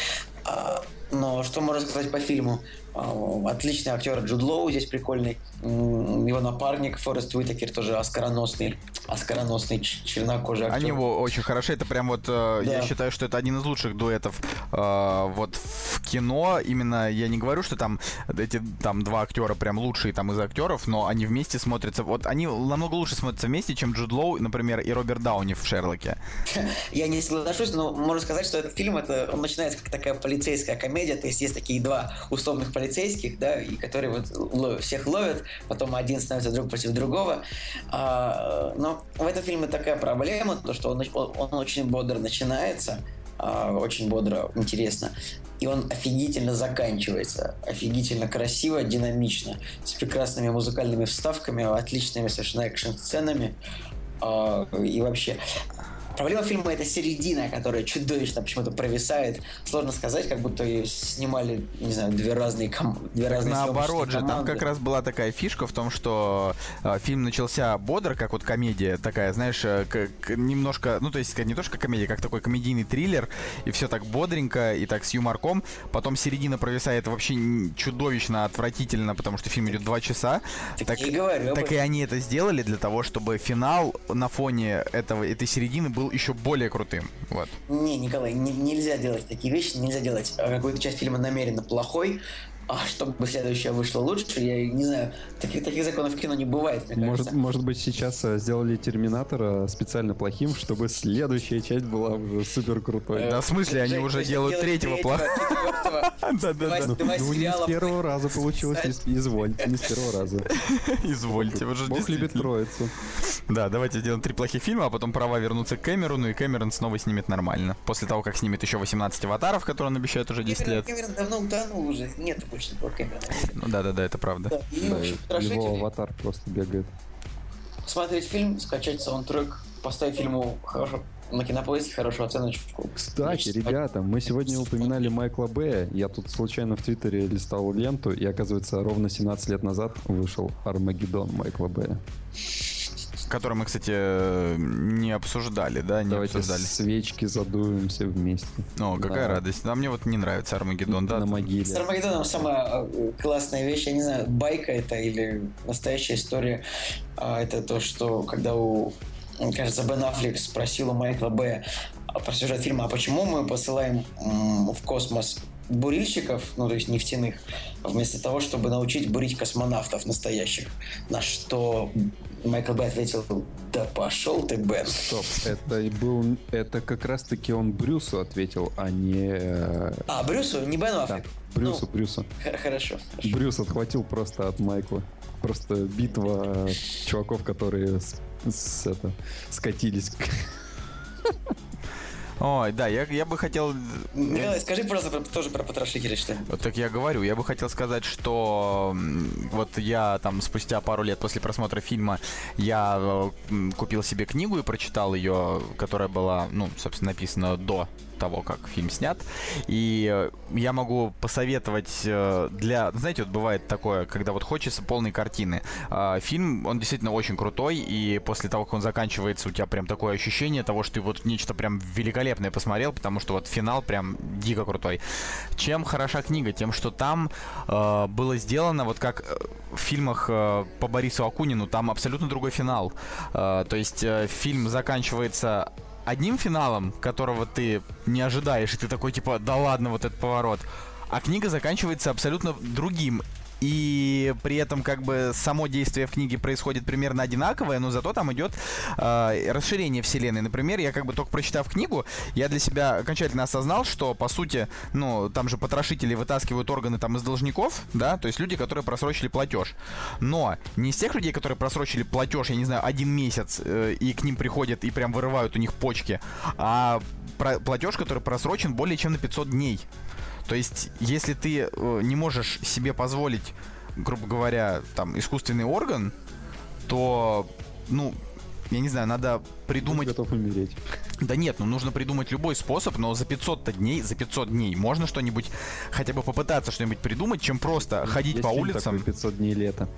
А, но что можно сказать по фильму? Отличный актер Джуд Лоу здесь прикольный. Его напарник Форест Уитакер тоже оскароносный, оскароносный чернокожий актер. Они его очень хороши. Это прям вот, э, да. я считаю, что это один из лучших дуэтов э, вот в кино, именно я не говорю, что там эти там два актера прям лучшие там из актеров, но они вместе смотрятся, вот они намного лучше смотрятся вместе, чем Джуд Лоу, например, и Роберт Дауни в Шерлоке. Я не соглашусь, но можно сказать, что этот фильм, это, он начинается как такая полицейская комедия, то есть есть такие два условных полицейских, да, и которые вот всех ловят, потом один становится друг против другого. А, но в этом фильме такая проблема, то что он, он очень бодро начинается, а, очень бодро, интересно. И он офигительно заканчивается. Офигительно красиво, динамично. С прекрасными музыкальными вставками, отличными совершенно экшн-сценами. А, и вообще, Проблема фильма это середина, которая чудовищно почему-то провисает. Сложно сказать, как будто ее снимали, не знаю, две разные ком... две разные Наоборот же, там как раз была такая фишка в том, что э, фильм начался бодро, как вот комедия такая, знаешь, э, как, немножко, ну то есть не то что комедия, как такой комедийный триллер, и все так бодренько, и так с юморком. Потом середина провисает вообще чудовищно, отвратительно, потому что фильм идет два часа. Так, так, и, говорю, так и они это сделали для того, чтобы финал на фоне этого, этой середины был был еще более крутым. Вот. Не, Николай, не, нельзя делать такие вещи, нельзя делать а, какую-то часть фильма намеренно плохой, а чтобы следующее вышло лучше, я не знаю, таких, таких законов в кино не бывает, мне может, кажется. Может быть, сейчас э, сделали Терминатора специально плохим, чтобы следующая часть была уже супер крутой. Да, в смысле, они уже делают третьего плохого. Да, да, да. Ну, не с первого раза получилось, извольте, не с первого раза. Извольте, уже Бог любит троицу. Да, давайте сделаем три плохих фильма, а потом права вернутся к Кэмерону, и Кэмерон снова снимет нормально. После того, как снимет еще 18 аватаров, которые он обещает уже 10 лет. Кэмерон давно утонул уже, нет такого Кэмерона. Ну да, да, да, это правда. Да, и, да, общем, его аватар просто бегает. Смотреть фильм, скачать саундтрек, поставить фильму хорошо на кинопоиске хорошую оценочку. Кстати, ребята, мы сегодня упоминали Майкла Бэя. Я тут случайно в Твиттере листал ленту, и оказывается, ровно 17 лет назад вышел Армагеддон Майкла Бэя который мы, кстати, не обсуждали, да, не Давайте обсуждали. свечки задуемся вместе. О, какая да. радость. А мне вот не нравится Армагеддон, да? На могиле. С Армагеддоном самая э, классная вещь, я не знаю, байка это или настоящая история, а, это то, что когда у кажется, Бен Аффлек спросил у Майкла Б. про сюжет фильма, а почему мы посылаем в космос бурильщиков, ну то есть нефтяных, вместо того, чтобы научить бурить космонавтов настоящих. На что Майкл Б ответил, да пошел ты, Бен. Стоп, это и был, это как раз таки он Брюсу ответил, а не... Э, а, Брюсу, не Бену Аффлек? Да, Брюсу, ну, Брюсу. Хорошо, хорошо. Брюс отхватил просто от Майкла. Просто битва чуваков, которые с, с, это, скатились. Ой, да, я, я бы хотел... Николай, скажи просто про, тоже про потрошителей что. Вот так я говорю, я бы хотел сказать, что вот я там спустя пару лет после просмотра фильма я купил себе книгу и прочитал ее, которая была, ну, собственно, написана до того, как фильм снят. И э, я могу посоветовать э, для... Знаете, вот бывает такое, когда вот хочется полной картины. А, фильм, он действительно очень крутой, и после того, как он заканчивается, у тебя прям такое ощущение того, что ты вот нечто прям великолепное посмотрел, потому что вот финал прям дико крутой. Чем хороша книга? Тем, что там э, было сделано вот как в фильмах э, по Борису Акунину, там абсолютно другой финал. Э, то есть э, фильм заканчивается одним финалом, которого ты не ожидаешь, и ты такой типа, да ладно, вот этот поворот. А книга заканчивается абсолютно другим и при этом как бы само действие в книге происходит примерно одинаковое, но зато там идет э, расширение вселенной. Например, я как бы только прочитав книгу, я для себя окончательно осознал, что по сути, ну, там же потрошители вытаскивают органы там из должников, да, то есть люди, которые просрочили платеж. Но не из тех людей, которые просрочили платеж, я не знаю, один месяц, э, и к ним приходят и прям вырывают у них почки, а платеж, который просрочен более чем на 500 дней. То есть, если ты э, не можешь себе позволить, грубо говоря, там, искусственный орган, то, ну, я не знаю, надо придумать... Ты готов умереть. Да нет, ну нужно придумать любой способ, но за 500 дней, за 500 дней можно что-нибудь, хотя бы попытаться что-нибудь придумать, чем просто ходить Есть по улицам. Такой 500 дней лета.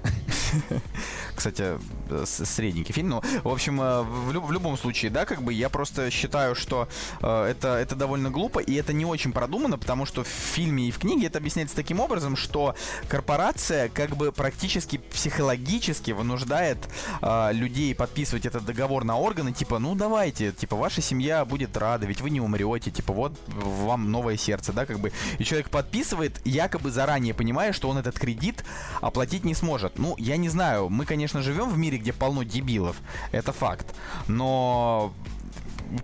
кстати, средненький фильм. Но, в общем, в, в любом случае, да, как бы я просто считаю, что это, это довольно глупо, и это не очень продумано, потому что в фильме и в книге это объясняется таким образом, что корпорация как бы практически психологически вынуждает э, людей подписывать этот договор на органы, типа, ну давайте, типа, ваша семья будет рада, ведь вы не умрете, типа, вот вам новое сердце, да, как бы. И человек подписывает, якобы заранее понимая, что он этот кредит оплатить не сможет. Ну, я не знаю, мы, конечно, живем в мире, где полно дебилов, это факт, но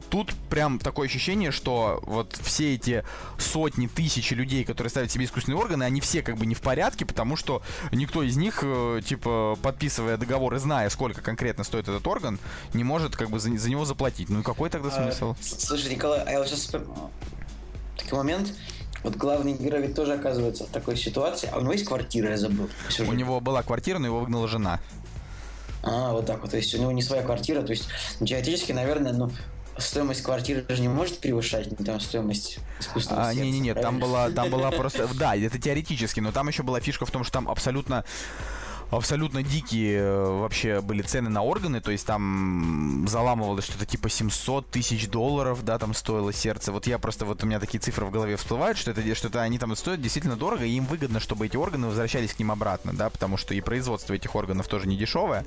тут прям такое ощущение, что вот все эти сотни, тысячи людей, которые ставят себе искусственные органы, они все как бы не в порядке, потому что никто из них, э, типа, подписывая договор и зная, сколько конкретно стоит этот орган, не может как бы за, за него заплатить. Ну и какой тогда а, смысл? Слушай, Николай, а я вот сейчас такой момент. Вот главный герой ведь тоже оказывается в такой ситуации. А у него есть квартира, я забыл. У него была квартира, но его выгнала жена. А, вот так вот. То есть у него не своя квартира. То есть теоретически, наверное, ну, стоимость квартиры же не может превышать ну, там стоимость искусственного а, Не, не, не, там была, там была просто, да, это теоретически, но там еще была фишка в том, что там абсолютно абсолютно дикие э, вообще были цены на органы, то есть там заламывалось что-то типа 700 тысяч долларов, да, там стоило сердце. Вот я просто, вот у меня такие цифры в голове всплывают, что это, что это они там стоят действительно дорого, и им выгодно, чтобы эти органы возвращались к ним обратно, да, потому что и производство этих органов тоже не дешевое.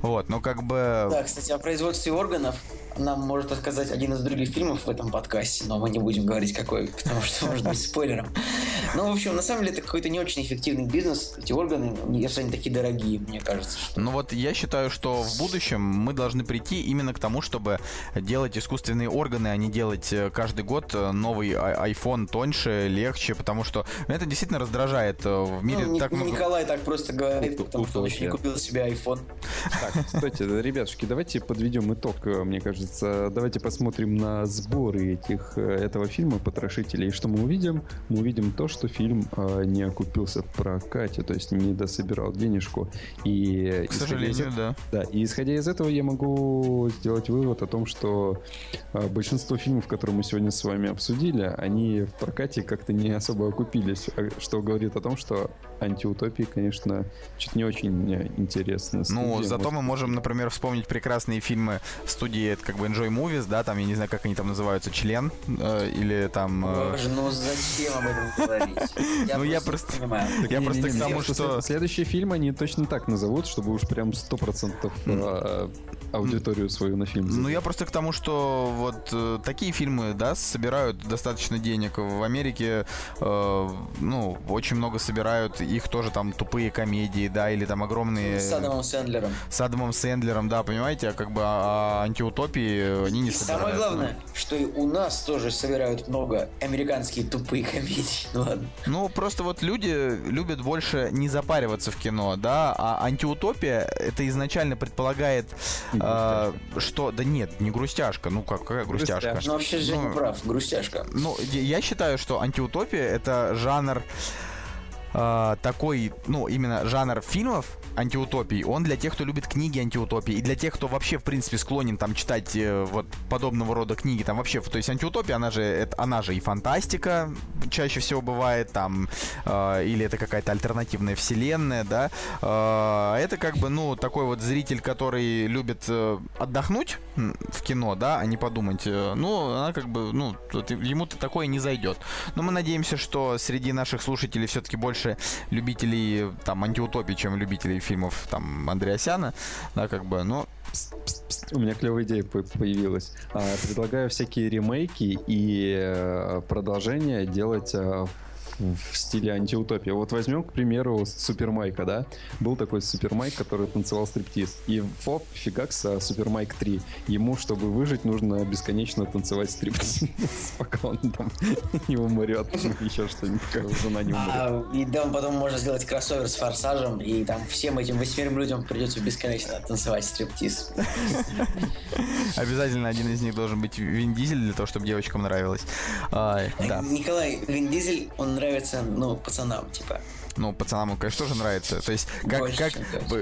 Вот, но как бы... Да, кстати, о производстве органов нам может рассказать один из других фильмов в этом подкасте, но мы не будем говорить какой, потому что может быть спойлером. Ну, в общем, на самом деле это какой-то не очень эффективный бизнес. Эти органы, если они такие дорогие, мне кажется. Что... Ну вот я считаю, что в будущем мы должны прийти именно к тому, чтобы делать искусственные органы, а не делать э, каждый год э, новый а, iPhone тоньше, легче, потому что это действительно раздражает э, в мире. Ну, так... Николай так просто говорит, потому что он еще не купил себе iPhone. Так, кстати, ребятушки, давайте подведем итог, мне кажется. Давайте посмотрим на сборы этих, этого фильма «Потрошители». И что мы увидим? Мы увидим то, что фильм не окупился в прокате, то есть не дособирал денег денежку. И, К сожалению, из... да. Да, и исходя из этого я могу сделать вывод о том, что э, большинство фильмов, которые мы сегодня с вами обсудили, они в прокате как-то не особо окупились, а, что говорит о том, что антиутопии, конечно, чуть не очень интересно. Ну, зато мы можем, например, вспомнить прекрасные фильмы студии, как бы Enjoy Movies, да, там, я не знаю, как они там называются, Член, э, или там... Э... Боже, ну зачем об этом говорить? ну, я просто... Я просто к тому, что... Следующий фильм они точно так назовут, чтобы уж прям сто процентов а, аудиторию свою на фильм. Ну, я просто к тому, что вот э, такие фильмы, да, собирают достаточно денег. В Америке, э, ну, очень много собирают их тоже там тупые комедии, да, или там огромные... С Адамом Сэндлером. С Адамом Сэндлером, да, понимаете, а как бы а, а антиутопии они не и собирают. Самое главное, ну. что и у нас тоже собирают много американские тупые комедии. Ну ладно. Ну, просто вот люди любят больше не запариваться в кино, да, а антиутопия это изначально предполагает а, что, да нет, не грустяшка, ну как, какая грустяшка? грустяшка. Ну вообще Женя ну, прав, грустяшка. Ну, я считаю, что антиутопия это жанр э, такой, ну, именно жанр фильмов, антиутопий, он для тех, кто любит книги антиутопии, и для тех, кто вообще, в принципе, склонен там читать э, вот подобного рода книги, там вообще, то есть антиутопия, она же, это, она же и фантастика чаще всего бывает, там, э, или это какая-то альтернативная вселенная, да, э, это как бы, ну, такой вот зритель, который любит э, отдохнуть в кино, да, а не подумать, э, ну, она как бы, ну, ему-то такое не зайдет. Но мы надеемся, что среди наших слушателей все-таки больше любителей там антиутопии, чем любителей фильмов там Андреасяна, да, как бы, но у меня клевая идея появилась. А, предлагаю всякие ремейки и э, продолжения делать э, в стиле антиутопия. Вот возьмем, к примеру, Супермайка, да? Был такой Супермайк, который танцевал стриптиз. И хоп, фигакс, Супермайк 3. Ему, чтобы выжить, нужно бесконечно танцевать стриптиз, пока он там не умрет. Еще что-нибудь, жена не умрет. А, и да, потом можно сделать кроссовер с форсажем, и там всем этим восьмерым людям придется бесконечно танцевать стриптиз. Обязательно один из них должен быть Вин Дизель для того, чтобы девочкам нравилось. А, да. Николай, Вин Дизель, он нравится, ну, пацанам, типа. Ну, пацанам, конечно, тоже нравится. То есть, как, Больше, как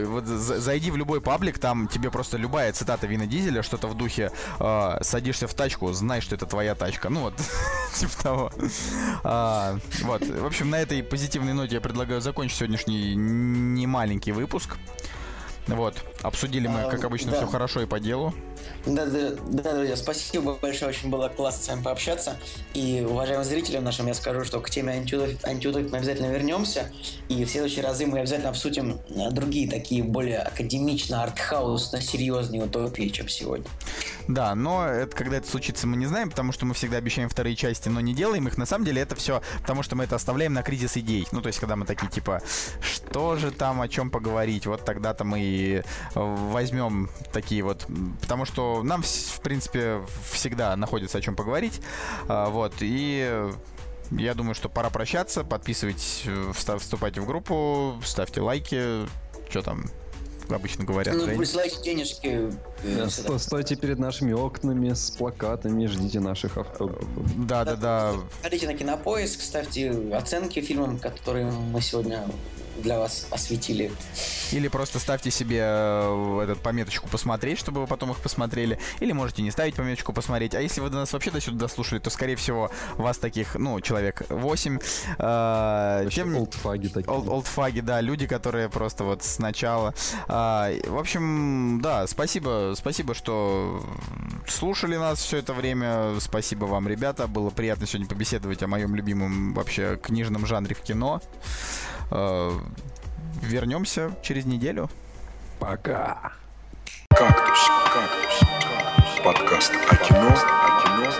вот, зайди в любой паблик, там тебе просто любая цитата Вина Дизеля, что-то в духе э, садишься в тачку, знай, что это твоя тачка. Ну вот, типа того. А, вот, в общем, на этой позитивной ноте я предлагаю закончить сегодняшний немаленький выпуск. Вот, обсудили мы, как обычно, все хорошо и по делу. Да, да, да, друзья, спасибо большое, очень было классно с вами пообщаться. И уважаемым зрителям нашим я скажу, что к теме антиутопии мы обязательно вернемся. И в следующие разы мы обязательно обсудим э, другие такие более академично, артхаусно серьезные утопии, чем сегодня. Да, но это, когда это случится, мы не знаем, потому что мы всегда обещаем вторые части, но не делаем их. На самом деле это все потому, что мы это оставляем на кризис идей. Ну, то есть, когда мы такие, типа, что же там, о чем поговорить, вот тогда-то мы и возьмем такие вот, потому что нам, в принципе, всегда находится о чем поговорить, а, вот, и я думаю, что пора прощаться. Подписывайтесь, э, вступайте в группу, ставьте лайки. Что там, обычно говорят. Ну, присылайте денежки. Э, Сто, стойте перед нашими окнами с плакатами, ждите наших автографов. Да, да, да. Ходите на кинопоиск, ставьте оценки фильмам, которые мы сегодня для вас осветили. Или просто ставьте себе э, этот пометочку посмотреть, чтобы вы потом их посмотрели. Или можете не ставить пометочку посмотреть. А если вы до нас вообще до сюда дослушали, то, скорее всего, вас таких, ну, человек 8. Э, тем... Олдфаги такие. Олд, олдфаги, да, люди, которые просто вот сначала. Э, в общем, да, спасибо, спасибо, что слушали нас все это время. Спасибо вам, ребята. Было приятно сегодня побеседовать о моем любимом вообще книжном жанре в кино. Э, вернемся через неделю. Пока. Кактус, кактус, кактус. Подкаст о кино, о кино,